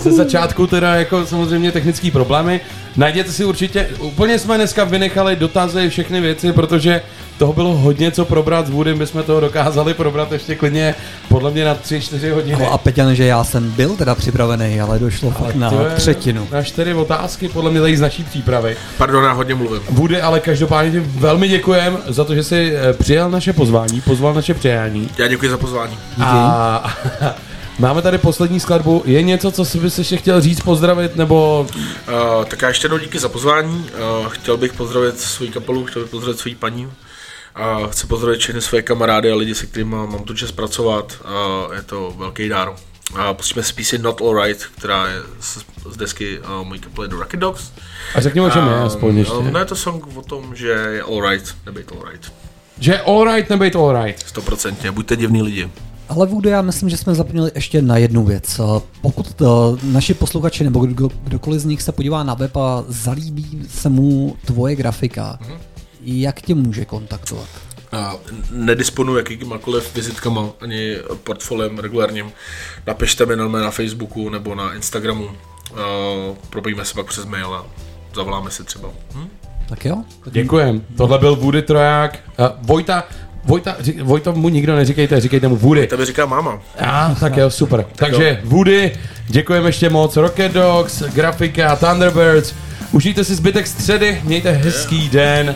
Ze začátku teda jako samozřejmě technické problémy. Najděte si určitě, úplně jsme dneska vynechali dotazy, všechny věci, protože toho bylo hodně co probrat s Woodym, bychom toho dokázali probrat ještě klidně podle mě na 3-4 hodiny. No a Peťan, že já jsem byl teda připravený, ale došlo fakt na třetinu. Na čtyři otázky, podle mě tady z naší přípravy. Pardon, já hodně mluvím. Woody, ale každopádně ti velmi děkujem za to, že jsi eh, přijal naše pozvání, pozval naše přijání. Já děkuji za pozvání. A máme tady poslední skladbu. Je něco, co si bys ještě chtěl říct, pozdravit, nebo Uh, tak já ještě jednou díky za pozvání. Uh, chtěl bych pozdravit svou kapelu, chtěl bych pozdravit svou paní. A chci pozdravit všechny své kamarády a lidi, se kterými mám tu čest pracovat. A je to velký dár. A pustíme si píseň Not Alright, která je z, z desky uh, mojí kapely The Rocket Dogs. A řekni, o čem je, A, aspoň ještě. No je to song o tom, že je alright, nebejt alright. že alright, nebejt alright. Stoprocentně, buďte divní lidi. Ale Woody, já myslím, že jsme zapomněli ještě na jednu věc. Pokud to naši posluchači nebo kdo, kdokoliv z nich se podívá na web a zalíbí se mu tvoje grafika, jak tě může kontaktovat? A nedisponuji jakýmkoliv vizitkama ani portfoliem regulárním. Napište mi normálně na Facebooku nebo na Instagramu. Uh, probíme se pak přes mail a zavoláme si třeba. Hm? Tak jo? Děkujem. Tohle byl Woody Troják. Uh, Vojta, Vojta, Vojta mu nikdo neříkejte, říkejte mu Woody. To mi říká máma. A, tak jo, super. Takže Woody, děkujeme ještě moc. Rocket Dogs, grafika, Thunderbirds. Užijte si zbytek středy, mějte hezký den.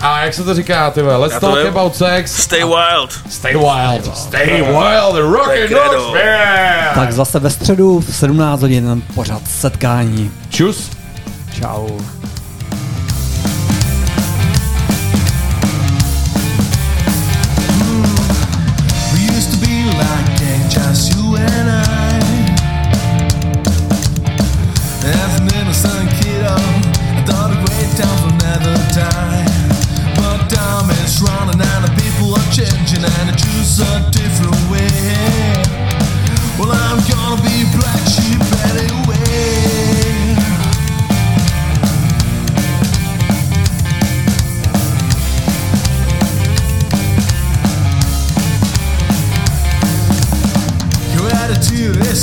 A jak se to říká, ty vole, let's Já to talk vím. about sex. Stay wild. Stay wild. Stay wild. Je kredo. Dogs band. Tak zase ve středu v 17 hodin pořád setkání. Čus. Čau.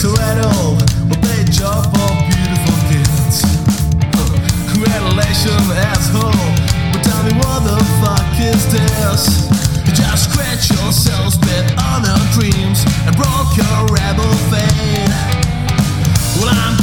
For beautiful kids. Asshole, but tell me what the fuck is this? You just scratch spit on our dreams, and broke your rebel fade. Well, I'm